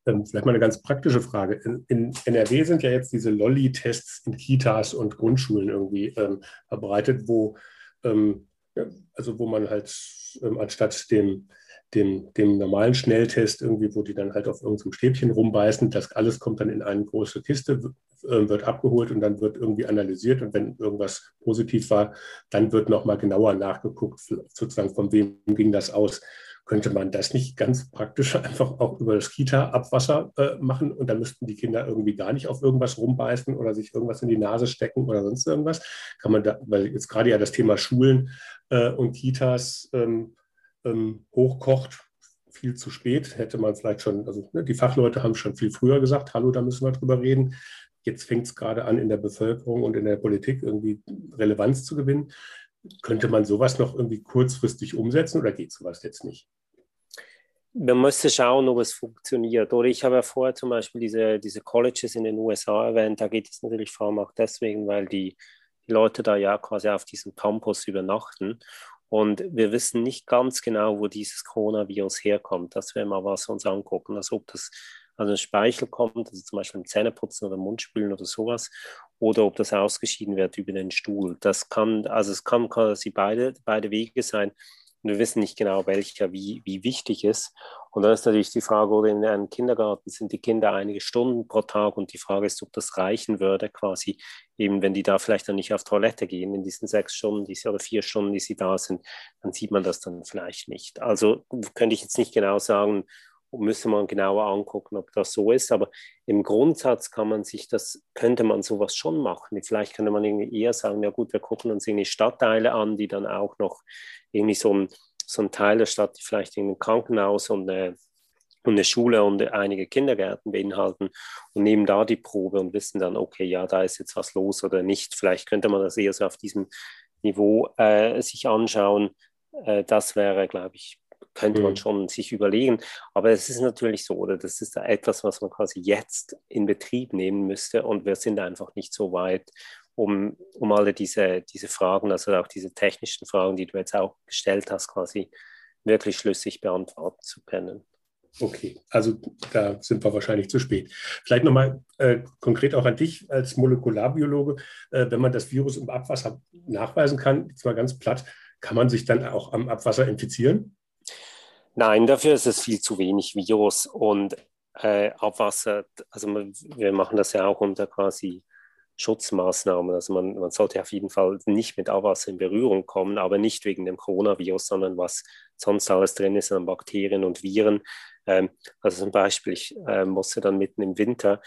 Ähm, vielleicht mal eine ganz praktische Frage. In, in NRW sind ja jetzt diese Lolli-Tests in Kitas und Grundschulen irgendwie ähm, verbreitet, wo, ähm, also wo man halt ähm, anstatt dem, dem, dem normalen Schnelltest irgendwie, wo die dann halt auf irgendeinem Stäbchen rumbeißen, das alles kommt dann in eine große Kiste, äh, wird abgeholt und dann wird irgendwie analysiert und wenn irgendwas positiv war, dann wird nochmal genauer nachgeguckt, sozusagen von wem ging das aus könnte man das nicht ganz praktisch *laughs* einfach auch über das Kita-Abwasser äh, machen und dann müssten die Kinder irgendwie gar nicht auf irgendwas rumbeißen oder sich irgendwas in die Nase stecken oder sonst irgendwas? Kann man da, weil jetzt gerade ja das Thema Schulen äh, und Kitas ähm, ähm, hochkocht, viel zu spät, hätte man vielleicht schon, also ne, die Fachleute haben schon viel früher gesagt, hallo, da müssen wir drüber reden. Jetzt fängt es gerade an, in der Bevölkerung und in der Politik irgendwie Relevanz zu gewinnen. Könnte man sowas noch irgendwie kurzfristig umsetzen oder geht sowas jetzt nicht? man müsste schauen, ob es funktioniert. Oder ich habe ja vorher zum Beispiel diese, diese Colleges in den USA erwähnt. Da geht es natürlich vor allem auch deswegen, weil die, die Leute da ja quasi auf diesem Campus übernachten. Und wir wissen nicht ganz genau, wo dieses Coronavirus herkommt. Das werden wir was uns angucken. Also ob das also Speichel kommt, also zum Beispiel im Zähneputzen oder Mundspülen oder sowas, oder ob das ausgeschieden wird über den Stuhl. Das kann, also es kann quasi beide, beide Wege sein. Und wir wissen nicht genau, welcher wie, wie wichtig ist. Und dann ist natürlich die Frage, oder in einem Kindergarten sind die Kinder einige Stunden pro Tag und die Frage ist, ob das reichen würde, quasi eben, wenn die da vielleicht dann nicht auf Toilette gehen in diesen sechs Stunden die sie, oder vier Stunden, die sie da sind, dann sieht man das dann vielleicht nicht. Also könnte ich jetzt nicht genau sagen, müsste man genauer angucken, ob das so ist. Aber im Grundsatz kann man sich das, könnte man sowas schon machen. Vielleicht könnte man irgendwie eher sagen, ja gut, wir gucken uns irgendwie Stadtteile an, die dann auch noch irgendwie so ein, so ein Teil der Stadt, die vielleicht ein Krankenhaus und eine, und eine Schule und einige Kindergärten beinhalten und nehmen da die Probe und wissen dann, okay, ja, da ist jetzt was los oder nicht. Vielleicht könnte man das eher so auf diesem Niveau äh, sich anschauen. Äh, das wäre, glaube ich, könnte man mhm. schon sich überlegen. Aber es ist natürlich so, oder das ist etwas, was man quasi jetzt in Betrieb nehmen müsste und wir sind einfach nicht so weit, um, um alle diese, diese Fragen, also auch diese technischen Fragen, die du jetzt auch gestellt hast, quasi wirklich schlüssig beantworten zu können. Okay, also da sind wir wahrscheinlich zu spät. Vielleicht nochmal äh, konkret auch an dich als Molekularbiologe. Äh, wenn man das Virus im Abwasser nachweisen kann, jetzt mal ganz platt, kann man sich dann auch am Abwasser infizieren? Nein, dafür ist es viel zu wenig Virus und äh, Abwasser. Also wir machen das ja auch unter quasi Schutzmaßnahmen. Also man, man, sollte auf jeden Fall nicht mit Abwasser in Berührung kommen, aber nicht wegen dem Coronavirus, sondern was sonst alles drin ist an Bakterien und Viren. Ähm, also zum Beispiel, ich äh, musste dann mitten im Winter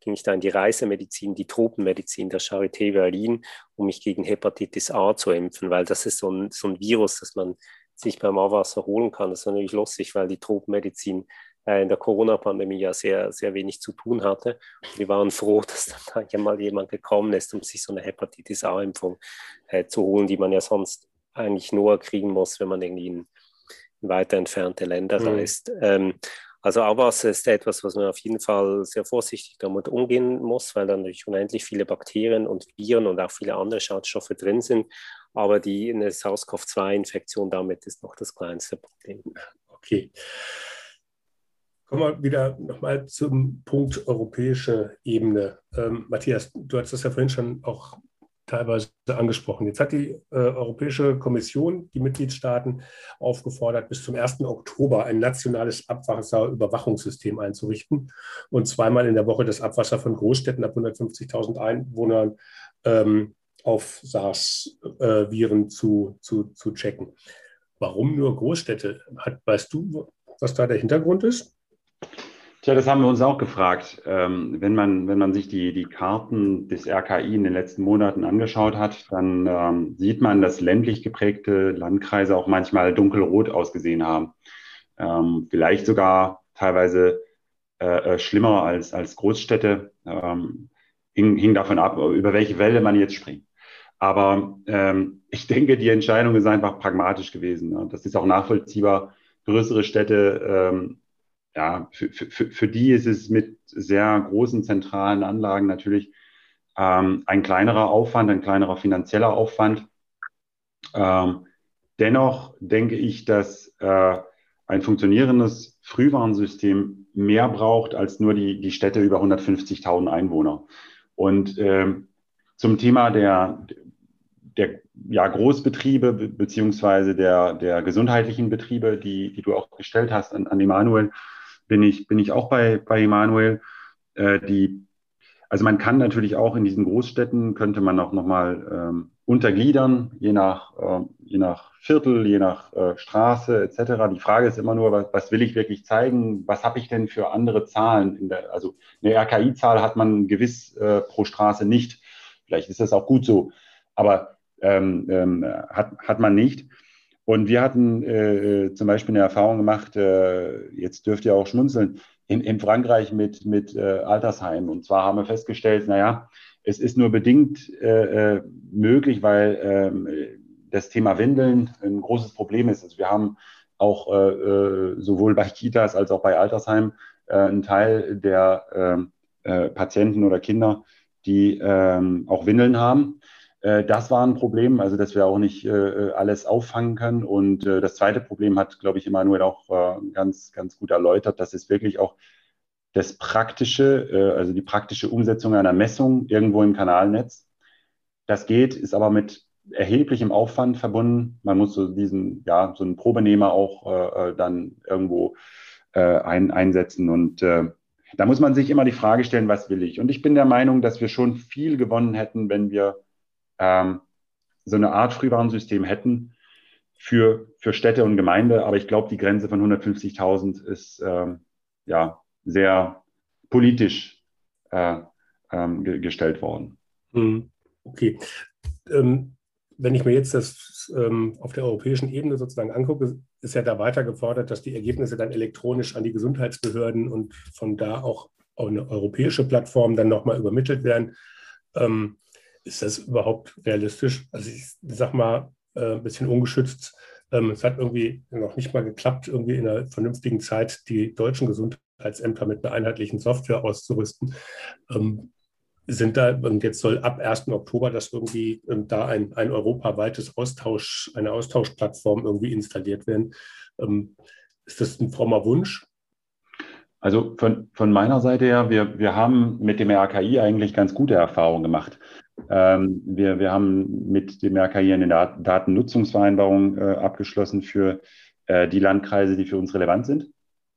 ging ich da in die Reisemedizin, die Tropenmedizin der Charité Berlin, um mich gegen Hepatitis A zu impfen, weil das ist so ein, so ein Virus, das man sich beim Abwasser holen kann. Das ist natürlich lustig, weil die Tropenmedizin äh, in der Corona-Pandemie ja sehr, sehr wenig zu tun hatte. Und wir waren froh, *laughs* dass dann ja mal jemand gekommen ist, um sich so eine Hepatitis A-Impfung äh, zu holen, die man ja sonst eigentlich nur kriegen muss, wenn man irgendwie in, in weiter entfernte Länder mhm. reist. Ähm, also Abwasser ist etwas, was man auf jeden Fall sehr vorsichtig damit umgehen muss, weil dann natürlich unendlich viele Bakterien und Viren und auch viele andere Schadstoffe drin sind. Aber die eine SARS-CoV-2-Infektion damit ist noch das kleinste Problem. Okay. Kommen wir wieder nochmal zum Punkt europäische Ebene. Ähm, Matthias, du hast das ja vorhin schon auch teilweise angesprochen. Jetzt hat die äh, Europäische Kommission die Mitgliedstaaten aufgefordert, bis zum 1. Oktober ein nationales Abwasserüberwachungssystem einzurichten und zweimal in der Woche das Abwasser von Großstädten ab 150.000 Einwohnern ähm, auf SARS-Viren zu, zu, zu checken. Warum nur Großstädte? Hat, weißt du, was da der Hintergrund ist? Tja, das haben wir uns auch gefragt. Ähm, wenn, man, wenn man sich die, die Karten des RKI in den letzten Monaten angeschaut hat, dann ähm, sieht man, dass ländlich geprägte Landkreise auch manchmal dunkelrot ausgesehen haben. Ähm, vielleicht sogar teilweise äh, äh schlimmer als, als Großstädte. Ähm, hing, hing davon ab, über welche Welle man jetzt springt. Aber ähm, *laughs* ich denke, die Entscheidung ist einfach pragmatisch gewesen. Ne? Das ist auch nachvollziehbar. Größere Städte, ähm, ja, für, für, für die ist es mit sehr großen zentralen Anlagen natürlich ähm, ein kleinerer Aufwand, ein kleinerer finanzieller Aufwand. Ähm, dennoch denke ich, dass äh, ein funktionierendes Frühwarnsystem mehr braucht als nur die, die Städte über 150.000 Einwohner. Und ähm, zum Thema der, der ja, Großbetriebe beziehungsweise der, der gesundheitlichen Betriebe, die, die du auch gestellt hast an, an Emanuel, bin ich, bin ich auch bei, bei Emanuel. Äh, die, also man kann natürlich auch in diesen Großstädten, könnte man auch nochmal ähm, untergliedern, je nach, äh, je nach Viertel, je nach äh, Straße etc. Die Frage ist immer nur, was, was will ich wirklich zeigen? Was habe ich denn für andere Zahlen? Der, also eine RKI-Zahl hat man gewiss äh, pro Straße nicht. Vielleicht ist das auch gut so. Aber ähm, ähm, hat, hat man nicht. Und wir hatten äh, äh, zum Beispiel eine Erfahrung gemacht, äh, jetzt dürft ihr auch schmunzeln, in, in Frankreich mit, mit äh, Altersheimen. Und zwar haben wir festgestellt, naja, es ist nur bedingt äh, äh, möglich, weil ähm, das Thema Windeln ein großes Problem ist. Also wir haben auch äh, äh, sowohl bei Kitas als auch bei Altersheimen äh, ein Teil der ähm, äh, Patienten oder Kinder, die auch Windeln haben. Äh, das war ein Problem, also dass wir auch nicht äh, alles auffangen können. Und das zweite Problem hat, glaube ich, Emanuel auch ganz, ganz gut erläutert, dass es wirklich auch das praktische, also die praktische Umsetzung einer Messung irgendwo im Kanalnetz. Das geht, ist aber mit erheblichem Aufwand verbunden. Man muss so diesen, ja, so einen Probenehmer auch äh, dann irgendwo äh, ein, einsetzen. Und äh, da muss man sich immer die Frage stellen, was will ich? Und ich bin der Meinung, dass wir schon viel gewonnen hätten, wenn wir ähm, so eine Art Frühwarnsystem hätten für, für Städte und Gemeinde. Aber ich glaube, die Grenze von 150.000 ist ähm, ja sehr politisch äh, ähm, gestellt worden. Hm. Okay. Ähm, wenn ich mir jetzt das ähm, auf der europäischen Ebene sozusagen angucke, ist ja da weiter gefordert, dass die Ergebnisse dann elektronisch an die Gesundheitsbehörden und von da auch eine europäische Plattform dann nochmal übermittelt werden. Ähm, ist das überhaupt realistisch? Also ich sag mal äh, ein bisschen ungeschützt. Ähm, es hat irgendwie noch nicht mal geklappt, irgendwie in einer vernünftigen Zeit die deutschen Gesundheitsämter mit einer einheitlichen Software auszurüsten. Ähm, sind da, und jetzt soll ab 1. Oktober das irgendwie ähm, da ein, ein europaweites Austausch, eine Austauschplattform irgendwie installiert werden. Ähm, ist das ein frommer Wunsch? Also von, von meiner Seite her, wir, wir haben mit dem RKI eigentlich ganz gute Erfahrungen gemacht. Ähm, wir, wir haben mit dem RKI eine Datennutzungsvereinbarung äh, abgeschlossen für äh, die Landkreise, die für uns relevant sind.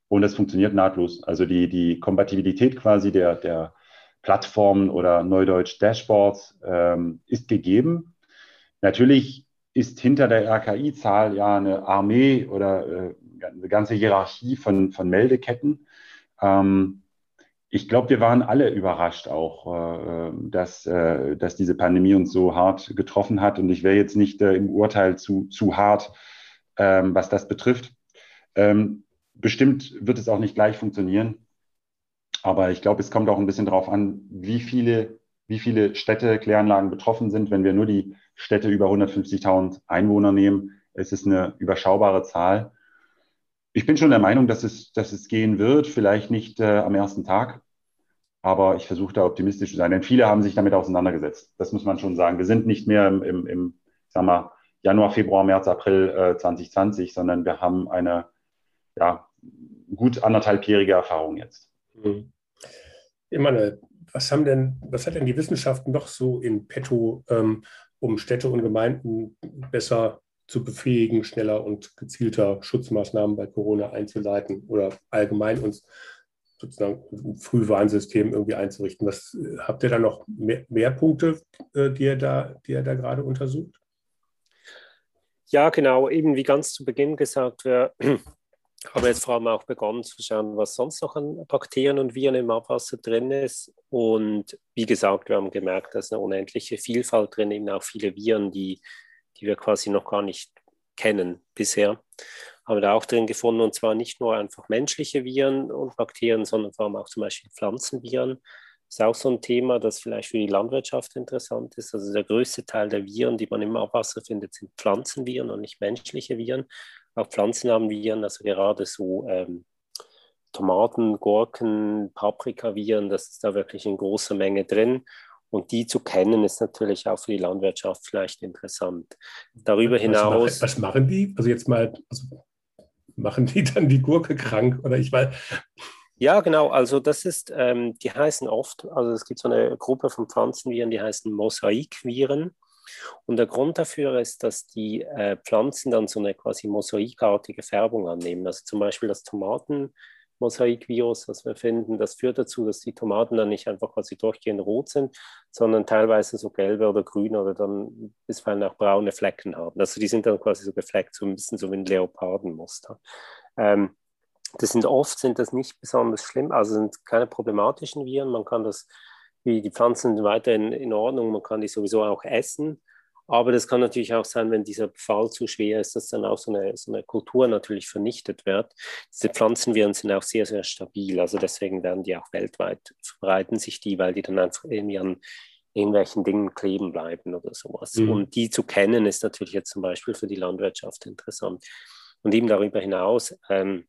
Und das funktioniert nahtlos. Also die, die Kompatibilität quasi der, der Plattformen oder Neudeutsch Dashboards ähm, ist gegeben. Natürlich ist hinter der RKI-Zahl ja eine Armee oder äh, eine ganze Hierarchie von, von Meldeketten. Ähm, ich glaube, wir waren alle überrascht auch, äh, dass, äh, dass diese Pandemie uns so hart getroffen hat. Und ich wäre jetzt nicht äh, im Urteil zu, zu hart, ähm, was das betrifft. Ähm, bestimmt wird es auch nicht gleich funktionieren. Aber ich glaube, es kommt auch ein bisschen darauf an, wie viele, wie viele Städte, Kläranlagen betroffen sind. Wenn wir nur die Städte über 150.000 Einwohner nehmen, es ist eine überschaubare Zahl. Ich bin schon der Meinung, dass es, dass es gehen wird, vielleicht nicht äh, am ersten Tag, aber ich versuche da optimistisch zu sein, denn viele haben sich damit auseinandergesetzt. Das muss man schon sagen. Wir sind nicht mehr im, im, im sag mal, Januar, Februar, März, April äh, 2020, sondern wir haben eine ja, gut anderthalbjährige Erfahrung jetzt. Mhm. Emanuel, was haben denn, was hat denn die Wissenschaft noch so in petto, ähm, um Städte und Gemeinden besser zu befähigen, schneller und gezielter Schutzmaßnahmen bei Corona einzuleiten oder allgemein uns sozusagen ein Frühwarnsystem irgendwie einzurichten. Was habt ihr da noch mehr, mehr Punkte, äh, die ihr da, die ihr da gerade untersucht? Ja, genau. Eben wie ganz zu Beginn gesagt, wir *clears throat* habe jetzt vor allem auch begonnen zu schauen, was sonst noch an Bakterien und Viren im Abwasser drin ist. Und wie gesagt, wir haben gemerkt, dass eine unendliche Vielfalt drin, eben auch viele Viren, die, die wir quasi noch gar nicht kennen bisher. Haben wir da auch drin gefunden, und zwar nicht nur einfach menschliche Viren und Bakterien, sondern vor allem auch zum Beispiel Pflanzenviren. Das ist auch so ein Thema, das vielleicht für die Landwirtschaft interessant ist. Also der größte Teil der Viren, die man im Abwasser findet, sind Pflanzenviren und nicht menschliche Viren auch Pflanzen haben Viren, also gerade so ähm, Tomaten, Gurken, Paprikaviren, das ist da wirklich in großer Menge drin. Und die zu kennen, ist natürlich auch für die Landwirtschaft vielleicht interessant. Darüber was hinaus. Machen, was machen die? Also jetzt mal, also machen die dann die Gurke krank? Oder ich weiß. Ja, genau. Also das ist, ähm, die heißen oft, also es gibt so eine Gruppe von Pflanzenviren, die heißen Mosaikviren. Und der Grund dafür ist, dass die äh, Pflanzen dann so eine quasi mosaikartige Färbung annehmen. Also zum Beispiel das Tomatenmosaikvirus, das wir finden, das führt dazu, dass die Tomaten dann nicht einfach quasi durchgehend rot sind, sondern teilweise so gelbe oder grüne oder dann bisweilen auch braune Flecken haben. Also die sind dann quasi so gefleckt, so ein bisschen so wie ein Leopardenmuster. Ähm, das sind oft sind das nicht besonders schlimm, also sind keine problematischen Viren. Man kann das wie die Pflanzen sind weiterhin in Ordnung, man kann die sowieso auch essen. Aber das kann natürlich auch sein, wenn dieser Fall zu schwer ist, dass dann auch so eine, so eine Kultur natürlich vernichtet wird. Diese Pflanzenviren sind auch sehr, sehr stabil. Also deswegen werden die auch weltweit, verbreiten sich die, weil die dann einfach irgendwie an irgendwelchen Dingen kleben bleiben oder sowas. Mhm. Und die zu kennen, ist natürlich jetzt zum Beispiel für die Landwirtschaft interessant. Und eben darüber hinaus, ähm,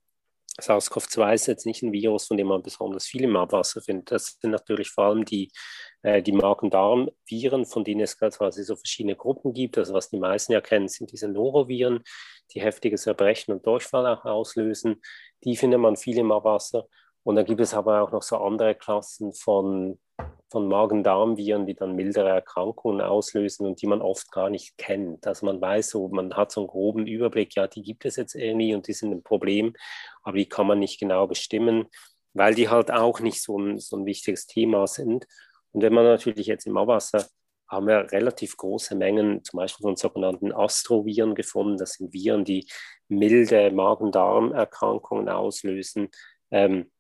SARS-CoV-2 ist jetzt nicht ein Virus, von dem man besonders viel im Abwasser findet. Das sind natürlich vor allem die, äh, die Magen-Darm-Viren, von denen es quasi so verschiedene Gruppen gibt. Also was die meisten ja kennen, sind diese Noroviren, die heftiges Erbrechen und Durchfall auch auslösen. Die findet man viel im Abwasser. Und dann gibt es aber auch noch so andere Klassen von, von Magen-Darm-Viren, die dann mildere Erkrankungen auslösen und die man oft gar nicht kennt. Also man weiß so, man hat so einen groben Überblick, ja, die gibt es jetzt irgendwie und die sind ein Problem, aber die kann man nicht genau bestimmen, weil die halt auch nicht so ein, so ein wichtiges Thema sind. Und wenn man natürlich jetzt im Abwasser haben wir relativ große Mengen, zum Beispiel von sogenannten Astroviren gefunden. Das sind Viren, die milde Magen-Darm-Erkrankungen auslösen. Ähm,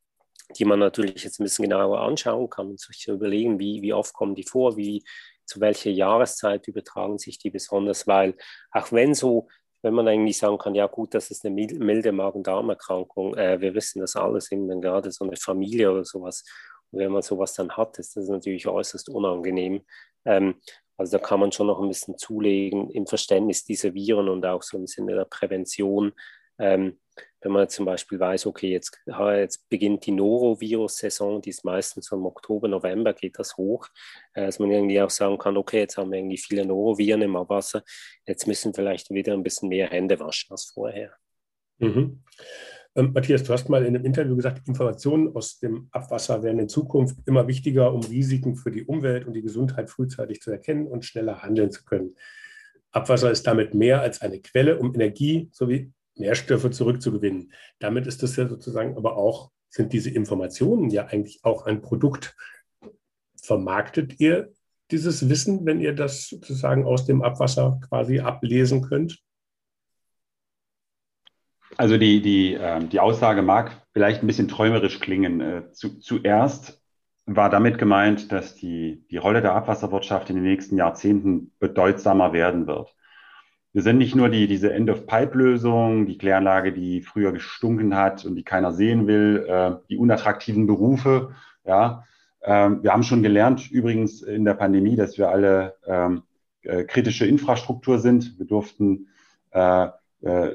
die man natürlich jetzt ein bisschen genauer anschauen kann und sich überlegen, wie, wie oft kommen die vor, wie, zu welcher Jahreszeit übertragen sich die besonders, weil auch wenn so, wenn man eigentlich sagen kann, ja gut, das ist eine milde Magen-Darm-Erkrankung, äh, wir wissen das alles, irgendwann gerade so eine Familie oder sowas, und wenn man sowas dann hat, ist das natürlich äußerst unangenehm. Ähm, also da kann man schon noch ein bisschen zulegen im Verständnis dieser Viren und auch so im Sinne der Prävention. Ähm, wenn man zum Beispiel weiß, okay, jetzt, jetzt beginnt die Norovirus-Saison, die ist meistens so im Oktober, November geht das hoch, äh, dass man irgendwie auch sagen kann, okay, jetzt haben wir irgendwie viele Noroviren im Abwasser, jetzt müssen vielleicht wieder ein bisschen mehr Hände waschen als vorher. Mhm. Ähm, Matthias, du hast mal in einem Interview gesagt, Informationen aus dem Abwasser werden in Zukunft immer wichtiger, um Risiken für die Umwelt und die Gesundheit frühzeitig zu erkennen und schneller handeln zu können. Abwasser ist damit mehr als eine Quelle, um Energie sowie Nährstoffe zurückzugewinnen. Damit ist das ja sozusagen aber auch, sind diese Informationen ja eigentlich auch ein Produkt. Vermarktet ihr dieses Wissen, wenn ihr das sozusagen aus dem Abwasser quasi ablesen könnt? Also die, die, äh, die Aussage mag vielleicht ein bisschen träumerisch klingen. Äh, zu, zuerst war damit gemeint, dass die, die Rolle der Abwasserwirtschaft in den nächsten Jahrzehnten bedeutsamer werden wird. Wir sind nicht nur die, diese End-of-Pipe-Lösung, die Kläranlage, die früher gestunken hat und die keiner sehen will, äh, die unattraktiven Berufe. Ja, ähm, wir haben schon gelernt, übrigens in der Pandemie, dass wir alle ähm, äh, kritische Infrastruktur sind. Wir durften äh, äh,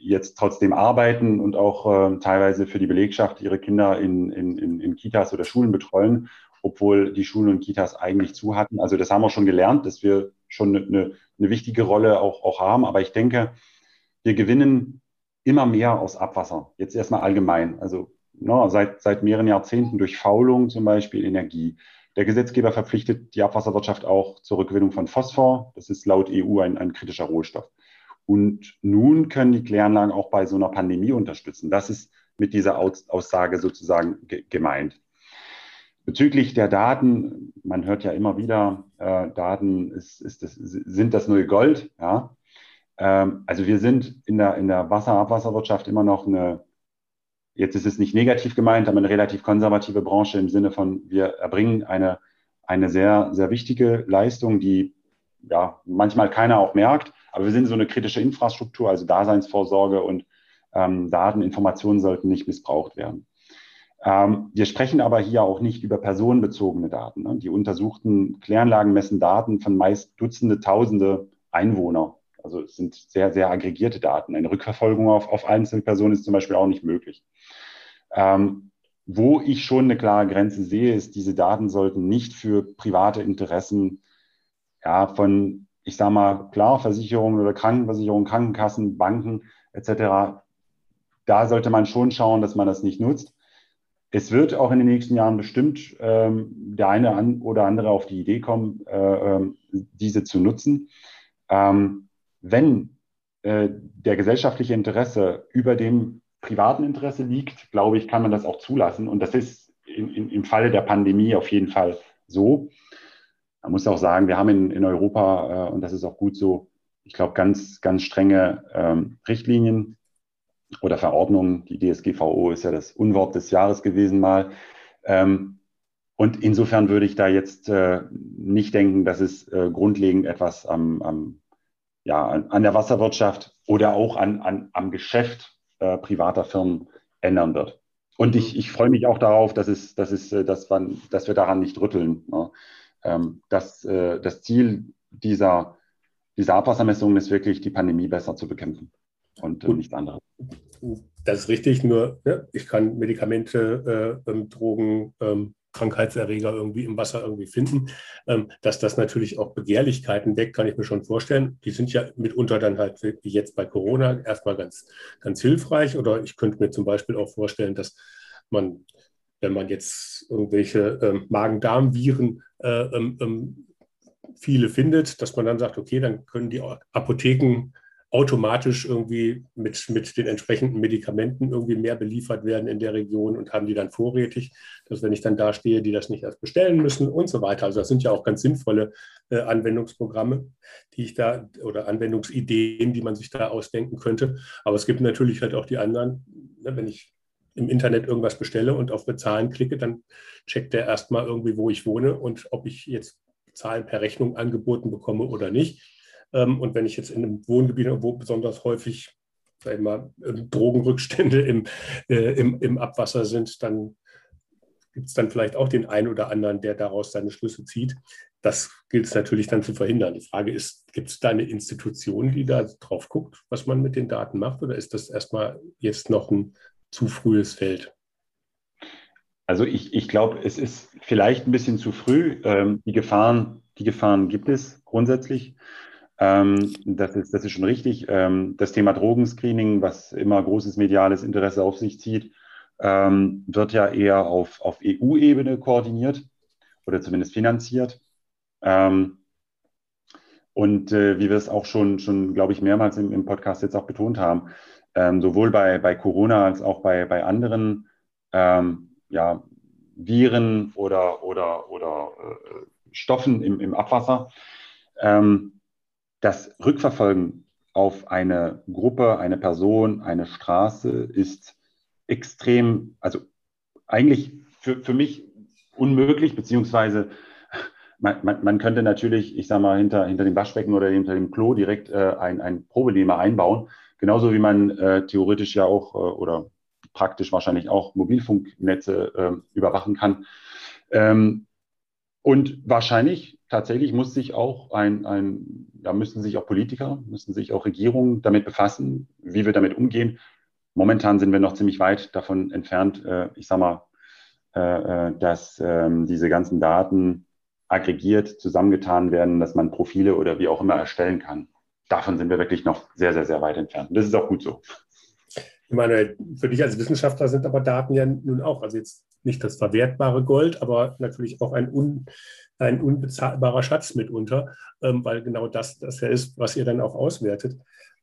jetzt trotzdem arbeiten und auch äh, teilweise für die Belegschaft ihre Kinder in, in, in, in Kitas oder Schulen betreuen, obwohl die Schulen und Kitas eigentlich zu hatten. Also das haben wir schon gelernt, dass wir schon eine, eine wichtige Rolle auch, auch haben. Aber ich denke, wir gewinnen immer mehr aus Abwasser. Jetzt erstmal allgemein. Also no, seit, seit mehreren Jahrzehnten durch Faulung zum Beispiel Energie. Der Gesetzgeber verpflichtet die Abwasserwirtschaft auch zur Rückgewinnung von Phosphor. Das ist laut EU ein, ein kritischer Rohstoff. Und nun können die Kläranlagen auch bei so einer Pandemie unterstützen. Das ist mit dieser Aussage sozusagen gemeint. Bezüglich der Daten, man hört ja immer wieder, äh, Daten ist, ist das, sind das neue Gold. Ja? Ähm, also wir sind in der, in der Wasserabwasserwirtschaft immer noch eine, jetzt ist es nicht negativ gemeint, aber eine relativ konservative Branche im Sinne von, wir erbringen eine, eine sehr, sehr wichtige Leistung, die ja manchmal keiner auch merkt, aber wir sind so eine kritische Infrastruktur, also Daseinsvorsorge und ähm, Dateninformationen sollten nicht missbraucht werden. Ähm, wir sprechen aber hier auch nicht über personenbezogene Daten. Ne? Die untersuchten Kläranlagen messen Daten von meist Dutzende, Tausende Einwohner. Also es sind sehr, sehr aggregierte Daten. Eine Rückverfolgung auf, auf einzelne Personen ist zum Beispiel auch nicht möglich. Ähm, wo ich schon eine klare Grenze sehe, ist, diese Daten sollten nicht für private Interessen ja, von, ich sage mal, klar, Versicherungen oder Krankenversicherungen, Krankenkassen, Banken etc. Da sollte man schon schauen, dass man das nicht nutzt. Es wird auch in den nächsten Jahren bestimmt ähm, der eine an oder andere auf die Idee kommen, äh, äh, diese zu nutzen. Ähm, wenn äh, der gesellschaftliche Interesse über dem privaten Interesse liegt, glaube ich, kann man das auch zulassen. Und das ist in, in, im Falle der Pandemie auf jeden Fall so. Man muss auch sagen, wir haben in, in Europa, äh, und das ist auch gut so, ich glaube, ganz, ganz strenge ähm, Richtlinien, oder Verordnung, die DSGVO ist ja das Unwort des Jahres gewesen mal. Ähm, und insofern würde ich da jetzt äh, nicht denken, dass es äh, grundlegend etwas am, am, ja, an, der Wasserwirtschaft oder auch an, an, am Geschäft äh, privater Firmen ändern wird. Und ich, ich freue mich auch darauf, dass, es, dass, es, äh, dass, man, dass wir daran nicht rütteln. Ne? Ähm, das, äh, das Ziel dieser, dieser Abwassermessungen ist wirklich, die Pandemie besser zu bekämpfen. Und äh, nichts anderes. Das ist richtig, nur ne, ich kann Medikamente, äh, ähm, Drogen, ähm, Krankheitserreger irgendwie im Wasser irgendwie finden. Ähm, dass das natürlich auch Begehrlichkeiten weckt, kann ich mir schon vorstellen. Die sind ja mitunter dann halt wie jetzt bei Corona erstmal ganz, ganz hilfreich. Oder ich könnte mir zum Beispiel auch vorstellen, dass man, wenn man jetzt irgendwelche ähm, Magen-Darm-Viren äh, ähm, ähm viele findet, dass man dann sagt, okay, dann können die Apotheken automatisch irgendwie mit, mit den entsprechenden Medikamenten irgendwie mehr beliefert werden in der Region und haben die dann vorrätig, dass wenn ich dann da stehe, die das nicht erst bestellen müssen und so weiter. Also das sind ja auch ganz sinnvolle äh, Anwendungsprogramme, die ich da oder Anwendungsideen, die man sich da ausdenken könnte. Aber es gibt natürlich halt auch die anderen, ne, wenn ich im Internet irgendwas bestelle und auf Bezahlen klicke, dann checkt der erstmal irgendwie, wo ich wohne und ob ich jetzt Zahlen per Rechnung angeboten bekomme oder nicht. Ähm, und wenn ich jetzt in einem Wohngebiet, wo besonders häufig sag mal, ähm, Drogenrückstände im, äh, im, im Abwasser sind, dann gibt es dann vielleicht auch den einen oder anderen, der daraus seine Schlüsse zieht. Das gilt es natürlich dann zu verhindern. Die Frage ist, gibt es da eine Institution, die da drauf guckt, was man mit den Daten macht, oder ist das erstmal jetzt noch ein zu frühes Feld? Also ich, ich glaube, es ist vielleicht ein bisschen zu früh. Ähm, die, Gefahren, die Gefahren gibt es grundsätzlich. Ähm, das, ist, das ist schon richtig. Ähm, das Thema Drogenscreening, was immer großes mediales Interesse auf sich zieht, ähm, wird ja eher auf, auf EU-Ebene koordiniert oder zumindest finanziert. Ähm, und äh, wie wir es auch schon, schon glaube ich, mehrmals im, im Podcast jetzt auch betont haben, ähm, sowohl bei, bei Corona als auch bei, bei anderen ähm, ja, Viren oder, oder, oder äh, Stoffen im, im Abwasser, ähm, das Rückverfolgen auf eine Gruppe, eine Person, eine Straße ist extrem, also eigentlich für, für mich unmöglich, beziehungsweise man, man, man, könnte natürlich, ich sage mal, hinter, hinter dem Waschbecken oder hinter dem Klo direkt äh, ein, ein Probelehmer einbauen. Genauso wie man äh, theoretisch ja auch äh, oder praktisch wahrscheinlich auch Mobilfunknetze äh, überwachen kann. Ähm, und wahrscheinlich tatsächlich muss sich auch ein, ein, da müssen sich auch Politiker, müssen sich auch Regierungen damit befassen, wie wir damit umgehen. Momentan sind wir noch ziemlich weit davon entfernt, äh, ich sage mal, äh, äh, dass ähm, diese ganzen Daten aggregiert, zusammengetan werden, dass man Profile oder wie auch immer erstellen kann. Davon sind wir wirklich noch sehr, sehr, sehr weit entfernt. Und das ist auch gut so. Ich meine, für dich als Wissenschaftler sind aber Daten ja nun auch, also jetzt nicht das verwertbare Gold, aber natürlich auch ein, un, ein unbezahlbarer Schatz mitunter, ähm, weil genau das das ja ist, was ihr dann auch auswertet.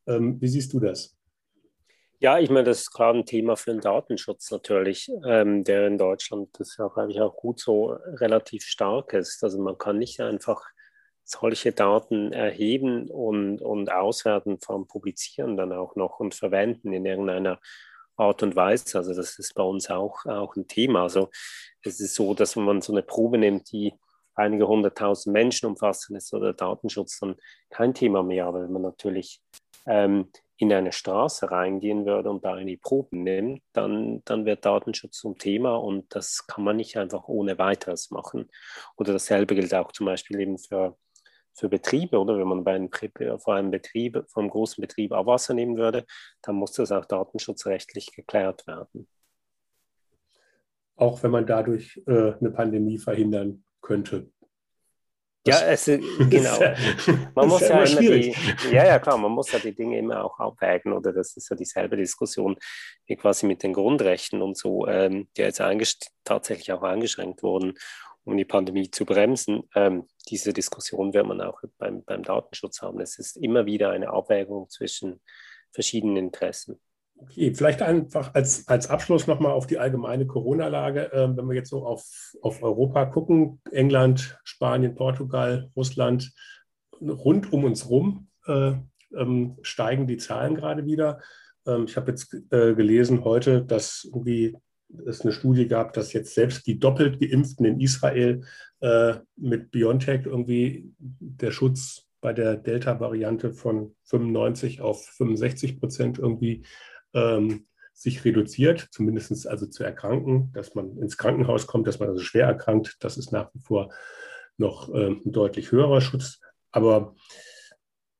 Ähm, wie siehst du das? Ja, ich meine, das ist gerade ein Thema für den Datenschutz natürlich, ähm, der in Deutschland, das ist ja, glaube ich, auch gut so relativ stark ist. Also man kann nicht einfach solche Daten erheben und, und auswerten, vor allem publizieren dann auch noch und verwenden in irgendeiner Art und Weise. Also das ist bei uns auch, auch ein Thema. Also es ist so, dass wenn man so eine Probe nimmt, die einige hunderttausend Menschen umfassen, ist der Datenschutz dann kein Thema mehr. Aber wenn man natürlich ähm, in eine Straße reingehen würde und da eine Probe nimmt, dann, dann wird Datenschutz zum Thema und das kann man nicht einfach ohne weiteres machen. Oder dasselbe gilt auch zum Beispiel eben für für Betriebe, oder wenn man bei einem, vor einem Betrieb, vor einem großen Betrieb Abwasser nehmen würde, dann muss das auch datenschutzrechtlich geklärt werden. Auch wenn man dadurch äh, eine Pandemie verhindern könnte. Das *laughs* ja, es, genau. man muss ja, immer die, ja, ja, klar, man muss ja die Dinge immer auch abwägen, oder das ist ja dieselbe Diskussion wie quasi mit den Grundrechten und so, ähm, die jetzt tatsächlich auch eingeschränkt wurden um die Pandemie zu bremsen. Ähm, diese Diskussion wird man auch beim, beim Datenschutz haben. Es ist immer wieder eine Abwägung zwischen verschiedenen Interessen. Okay, vielleicht einfach als, als Abschluss nochmal auf die allgemeine Corona-Lage. Ähm, wenn wir jetzt so auf, auf Europa gucken, England, Spanien, Portugal, Russland, rund um uns rum äh, ähm, steigen die Zahlen gerade wieder. Ähm, ich habe jetzt äh, gelesen heute, dass irgendwie es eine Studie gab, dass jetzt selbst die doppelt geimpften in Israel äh, mit BioNTech irgendwie der Schutz bei der Delta-Variante von 95 auf 65 Prozent irgendwie ähm, sich reduziert, zumindest also zu erkranken, dass man ins Krankenhaus kommt, dass man also schwer erkrankt. Das ist nach wie vor noch äh, ein deutlich höherer Schutz. Aber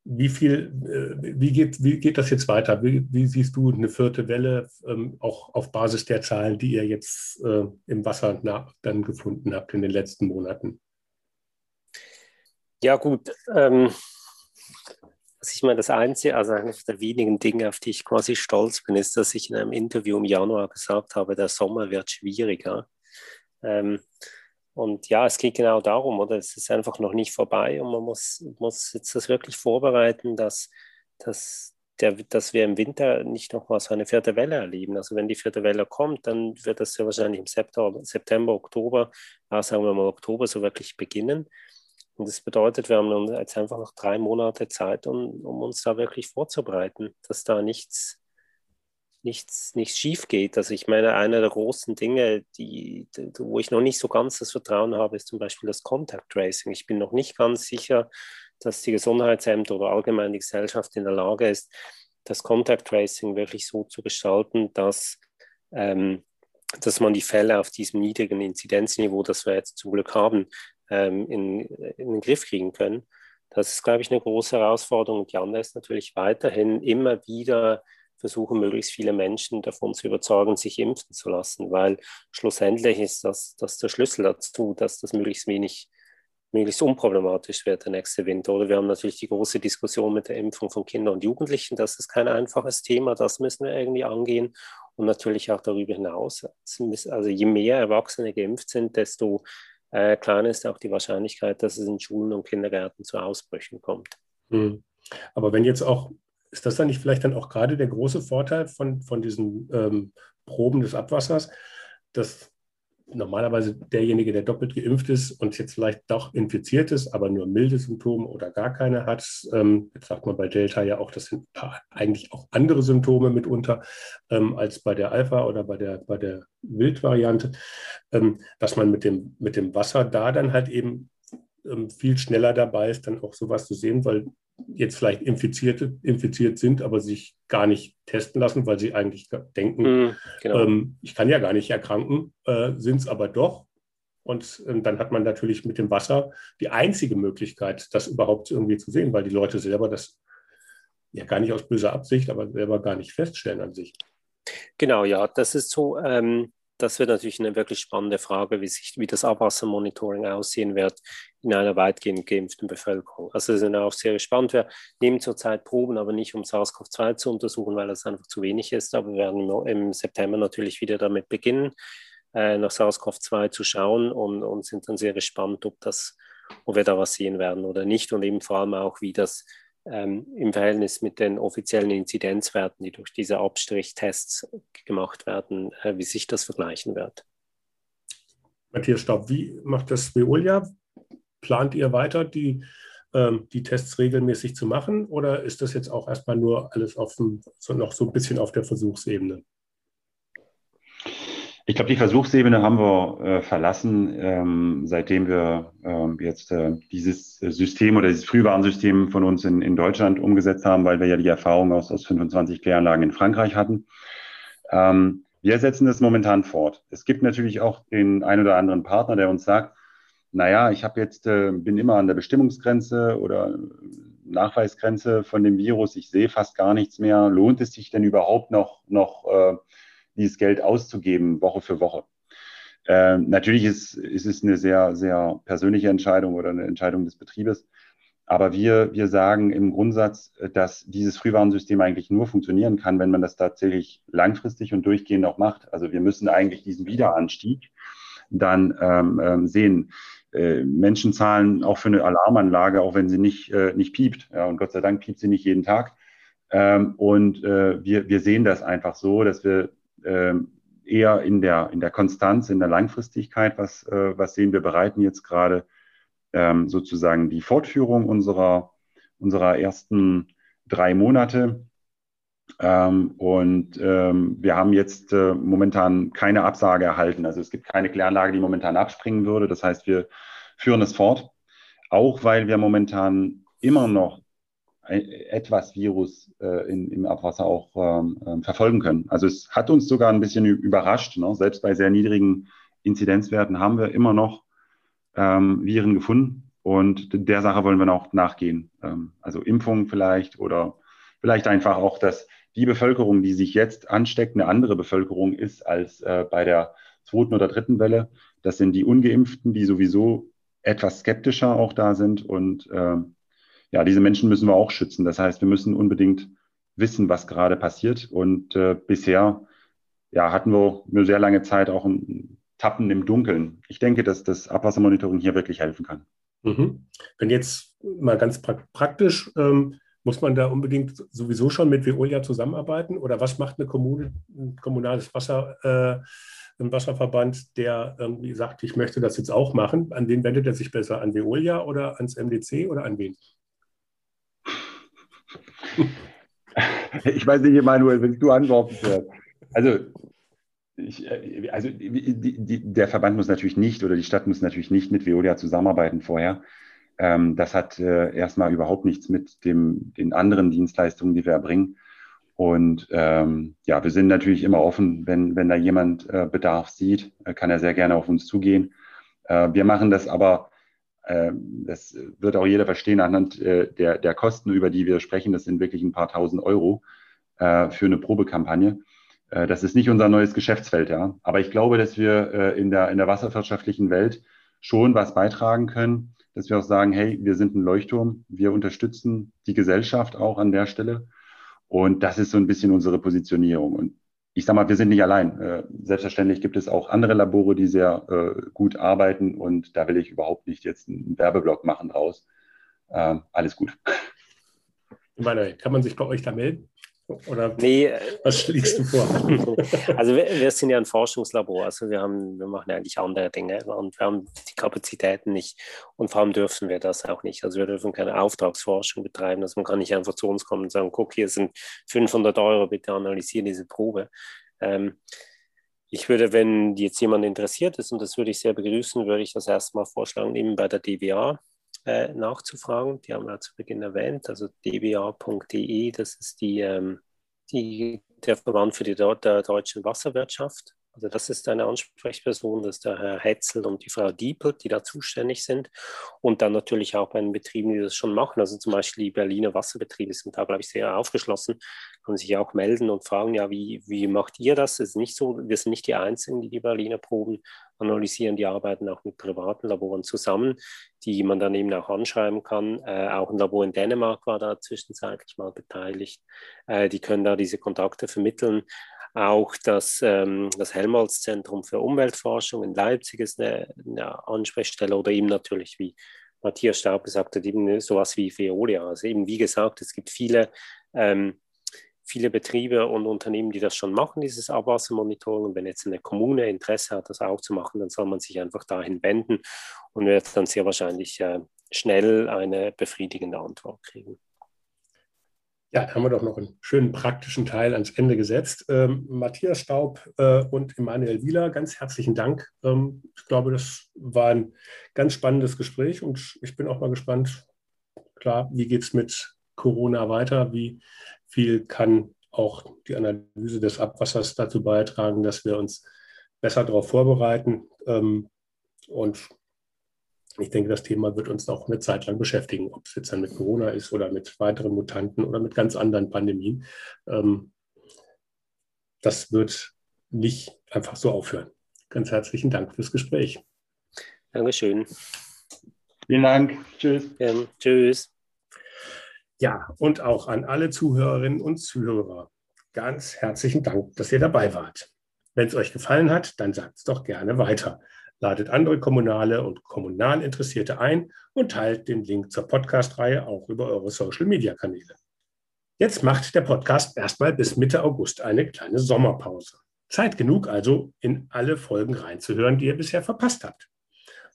wie viel, äh, wie geht, wie geht das jetzt weiter? Wie, wie siehst du eine vierte Welle, ähm, auch auf Basis der Zahlen, die ihr jetzt äh, im Wasser nach, dann gefunden habt in den letzten Monaten? Ja, gut. Ähm, also ich meine, das Einzige, also eines der wenigen Dinge, auf die ich quasi stolz bin, ist, dass ich in einem Interview im Januar gesagt habe, der Sommer wird schwieriger. Ähm, und ja, es geht genau darum, oder? Es ist einfach noch nicht vorbei und man muss, muss jetzt das wirklich vorbereiten, dass, dass, der, dass wir im Winter nicht nochmal so eine vierte Welle erleben. Also wenn die vierte Welle kommt, dann wird das ja wahrscheinlich im September, September Oktober, ja, sagen wir mal Oktober so wirklich beginnen. Und das bedeutet, wir haben jetzt einfach noch drei Monate Zeit, um, um uns da wirklich vorzubereiten, dass da nichts nichts, nichts schief geht. Also ich meine, einer der großen Dinge, die, wo ich noch nicht so ganz das Vertrauen habe, ist zum Beispiel das Contact Tracing. Ich bin noch nicht ganz sicher, dass die Gesundheitsämter oder allgemein die Gesellschaft in der Lage ist, das Contact Tracing wirklich so zu gestalten, dass, ähm, dass man die Fälle auf diesem niedrigen Inzidenzniveau, das wir jetzt zum Glück haben, ähm, in, in den Griff kriegen können. Das ist, glaube ich, eine große Herausforderung. Und die andere ist natürlich weiterhin immer wieder versuchen, möglichst viele Menschen davon zu überzeugen, sich impfen zu lassen, weil schlussendlich ist das, das der Schlüssel dazu, dass das möglichst wenig, möglichst unproblematisch wird, der nächste Winter. Oder wir haben natürlich die große Diskussion mit der Impfung von Kindern und Jugendlichen. Das ist kein einfaches Thema, das müssen wir irgendwie angehen. Und natürlich auch darüber hinaus. Also je mehr Erwachsene geimpft sind, desto äh, kleiner ist auch die Wahrscheinlichkeit, dass es in Schulen und Kindergärten zu Ausbrüchen kommt. Hm. Aber wenn jetzt auch ist das dann nicht vielleicht dann auch gerade der große Vorteil von, von diesen ähm, Proben des Abwassers, dass normalerweise derjenige, der doppelt geimpft ist und jetzt vielleicht doch infiziert ist, aber nur milde Symptome oder gar keine hat, ähm, jetzt sagt man bei Delta ja auch, das sind eigentlich auch andere Symptome mitunter ähm, als bei der Alpha oder bei der, bei der Wildvariante, ähm, dass man mit dem, mit dem Wasser da dann halt eben ähm, viel schneller dabei ist, dann auch sowas zu sehen, weil jetzt vielleicht Infizierte, infiziert sind, aber sich gar nicht testen lassen, weil sie eigentlich denken, mm, genau. ähm, ich kann ja gar nicht erkranken, äh, sind es aber doch. Und äh, dann hat man natürlich mit dem Wasser die einzige Möglichkeit, das überhaupt irgendwie zu sehen, weil die Leute selber das ja gar nicht aus böser Absicht, aber selber gar nicht feststellen an sich. Genau, ja, das ist so. Ähm, das wird natürlich eine wirklich spannende Frage, wie, sich, wie das Abwassermonitoring aussehen wird in einer weitgehend geimpften Bevölkerung. Also das ist auch sehr spannend. Wir nehmen zurzeit Proben, aber nicht um SARS-CoV-2 zu untersuchen, weil das einfach zu wenig ist. Aber wir werden im September natürlich wieder damit beginnen, äh, nach SARS-CoV-2 zu schauen und, und sind dann sehr gespannt, ob, das, ob wir da was sehen werden oder nicht und eben vor allem auch, wie das ähm, im Verhältnis mit den offiziellen Inzidenzwerten, die durch diese Abstrichtests gemacht werden, äh, wie sich das vergleichen wird. Matthias Staub, wie macht das Veolia? Plant ihr weiter, die, ähm, die Tests regelmäßig zu machen oder ist das jetzt auch erstmal nur alles auf dem, so noch so ein bisschen auf der Versuchsebene? Ich glaube, die Versuchsebene haben wir äh, verlassen, ähm, seitdem wir ähm, jetzt äh, dieses System oder dieses Frühwarnsystem von uns in, in Deutschland umgesetzt haben, weil wir ja die Erfahrung aus, aus 25 Kläranlagen in Frankreich hatten. Ähm, wir setzen das momentan fort. Es gibt natürlich auch den ein oder anderen Partner, der uns sagt, naja, ich habe jetzt, äh, bin immer an der Bestimmungsgrenze oder Nachweisgrenze von dem Virus, ich sehe fast gar nichts mehr. Lohnt es sich denn überhaupt noch, noch äh, dieses Geld auszugeben, Woche für Woche. Äh, natürlich ist, ist es eine sehr, sehr persönliche Entscheidung oder eine Entscheidung des Betriebes. Aber wir, wir sagen im Grundsatz, dass dieses Frühwarnsystem eigentlich nur funktionieren kann, wenn man das tatsächlich langfristig und durchgehend auch macht. Also wir müssen eigentlich diesen Wiederanstieg dann ähm, ähm sehen. Äh, Menschen zahlen auch für eine Alarmanlage, auch wenn sie nicht, äh, nicht piept. Ja, und Gott sei Dank piept sie nicht jeden Tag. Ähm, und äh, wir, wir sehen das einfach so, dass wir ähm, eher in der, in der Konstanz, in der Langfristigkeit. Was, äh, was sehen wir? bereiten jetzt gerade ähm, sozusagen die Fortführung unserer, unserer ersten drei Monate. Ähm, und ähm, wir haben jetzt äh, momentan keine Absage erhalten. Also es gibt keine Kläranlage, die momentan abspringen würde. Das heißt, wir führen es fort. Auch weil wir momentan immer noch etwas Virus äh, in, im Abwasser auch ähm, ähm, verfolgen können. Also es hat uns sogar ein bisschen überrascht. Ne? Selbst bei sehr niedrigen Inzidenzwerten haben wir immer noch ähm, Viren gefunden. Und der Sache wollen wir noch nachgehen. Ähm, also Impfung vielleicht oder vielleicht einfach auch, dass die Bevölkerung, die sich jetzt ansteckt, eine andere Bevölkerung ist als äh, bei der zweiten oder dritten Welle. Das sind die Ungeimpften, die sowieso etwas skeptischer auch da sind. Und äh, ja, diese Menschen müssen wir auch schützen. Das heißt, wir müssen unbedingt wissen, was gerade passiert. Und äh, bisher ja, hatten wir eine sehr lange Zeit auch ein Tappen im Dunkeln. Ich denke, dass das Abwassermonitoring hier wirklich helfen kann. Mhm. Wenn jetzt mal ganz praktisch, ähm, muss man da unbedingt sowieso schon mit Veolia zusammenarbeiten? Oder was macht eine Kommune, ein kommunales Wasser, äh, ein Wasserverband, der irgendwie sagt, ich möchte das jetzt auch machen? An wen wendet er sich besser? An Veolia oder ans MDC oder an wen? *laughs* Ich weiß nicht, Emanuel, wenn du antworten wirst. Also ich, äh, also die, die, der Verband muss natürlich nicht oder die Stadt muss natürlich nicht mit Veolia zusammenarbeiten vorher. Ähm, das hat äh, erstmal überhaupt nichts mit dem, den anderen Dienstleistungen, die wir erbringen. Und ähm, ja, wir sind natürlich immer offen, wenn, wenn da jemand äh, Bedarf sieht, äh, kann er sehr gerne auf uns zugehen. Äh, wir machen das aber, das wird auch jeder verstehen, anhand äh, der, der Kosten, über die wir sprechen, das sind wirklich ein paar tausend Euro äh, für eine Probekampagne. Äh, das ist nicht unser neues Geschäftsfeld, ja. Aber ich glaube, dass wir in der, in der wasserwirtschaftlichen Welt schon was beitragen können, dass wir auch sagen, hey, wir sind ein Leuchtturm, wir unterstützen die Gesellschaft auch an der Stelle. Und das ist so ein bisschen unsere Positionierung. Und ich sage mal, wir sind nicht allein. Äh, selbstverständlich gibt es auch andere Labore, die sehr gut arbeiten. Und da will ich überhaupt nicht jetzt einen Werbeblock machen draus. Ähm, alles gut. Manuel, kann man sich bei euch da melden? Oder nee, was schlägst du vor? *laughs* Also wir, wir, sind ja ein Forschungslabor, also wir, haben, wir machen eigentlich andere Dinge und wir haben die Kapazitäten nicht und vor allem dürfen wir das auch nicht. Also wir dürfen keine Auftragsforschung betreiben, also man kann nicht einfach zu uns kommen und sagen, guck, hier sind 500 Euro, bitte analysieren diese Probe. Ähm, ich würde, wenn jetzt jemand interessiert ist, und das würde ich sehr begrüßen, würde ich das erstmal vorschlagen, eben bei der DWA äh, nachzufragen. Die haben wir zu Beginn erwähnt, also dba.de, das ist die, ähm, die, der Verband für die der deutschen Wasserwirtschaft. Also das ist eine Ansprechperson, das ist der Herr Hetzel und die Frau Diepel, die da zuständig sind. Und dann natürlich auch bei den Betrieben, die das schon machen. Also zum Beispiel die Berliner Wasserbetriebe sind da, glaube ich, sehr aufgeschlossen, können sich auch melden und fragen, ja, wie, wie macht ihr das? Es ist nicht so, wir sind nicht die Einzigen, die die Berliner Proben analysieren. Die arbeiten auch mit privaten Laboren zusammen, die man dann eben auch anschreiben kann. Äh, auch ein Labor in Dänemark war da zwischenzeitlich mal beteiligt. Äh, die können da diese Kontakte vermitteln. Auch das, ähm, das Helmholtz-Zentrum für Umweltforschung in Leipzig ist eine, eine Ansprechstelle oder eben natürlich, wie Matthias Staub gesagt hat, eben sowas wie Veolia. Also eben wie gesagt, es gibt viele, ähm, viele Betriebe und Unternehmen, die das schon machen, dieses Abwassermonitoring. Und wenn jetzt eine Kommune Interesse hat, das auch zu machen, dann soll man sich einfach dahin wenden und wird dann sehr wahrscheinlich äh, schnell eine befriedigende Antwort kriegen. Ja, haben wir doch noch einen schönen praktischen Teil ans Ende gesetzt. Ähm, Matthias Staub äh, und Emanuel Wieler, ganz herzlichen Dank. Ähm, ich glaube, das war ein ganz spannendes Gespräch und ich bin auch mal gespannt, klar, wie geht es mit Corona weiter? Wie viel kann auch die Analyse des Abwassers dazu beitragen, dass wir uns besser darauf vorbereiten? Ähm, und ich denke, das Thema wird uns noch eine Zeit lang beschäftigen, ob es jetzt dann mit Corona ist oder mit weiteren Mutanten oder mit ganz anderen Pandemien. Ähm, das wird nicht einfach so aufhören. Ganz herzlichen Dank fürs Gespräch. Dankeschön. Vielen Dank. Tschüss. Ja, tschüss. Ja, und auch an alle Zuhörerinnen und Zuhörer ganz herzlichen Dank, dass ihr dabei wart. Wenn es euch gefallen hat, dann sagt es doch gerne weiter ladet andere Kommunale und Kommunalinteressierte ein und teilt den Link zur Podcast-Reihe auch über eure Social-Media-Kanäle. Jetzt macht der Podcast erstmal bis Mitte August eine kleine Sommerpause. Zeit genug also, in alle Folgen reinzuhören, die ihr bisher verpasst habt.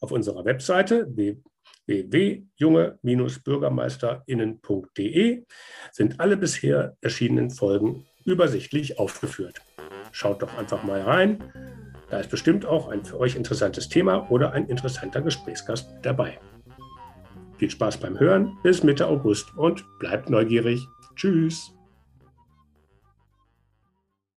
Auf unserer Webseite www.junge-bürgermeisterinnen.de sind alle bisher erschienenen Folgen übersichtlich aufgeführt. Schaut doch einfach mal rein da ist bestimmt auch ein für euch interessantes Thema oder ein interessanter Gesprächsgast dabei. Viel Spaß beim Hören bis Mitte August und bleibt neugierig. Tschüss.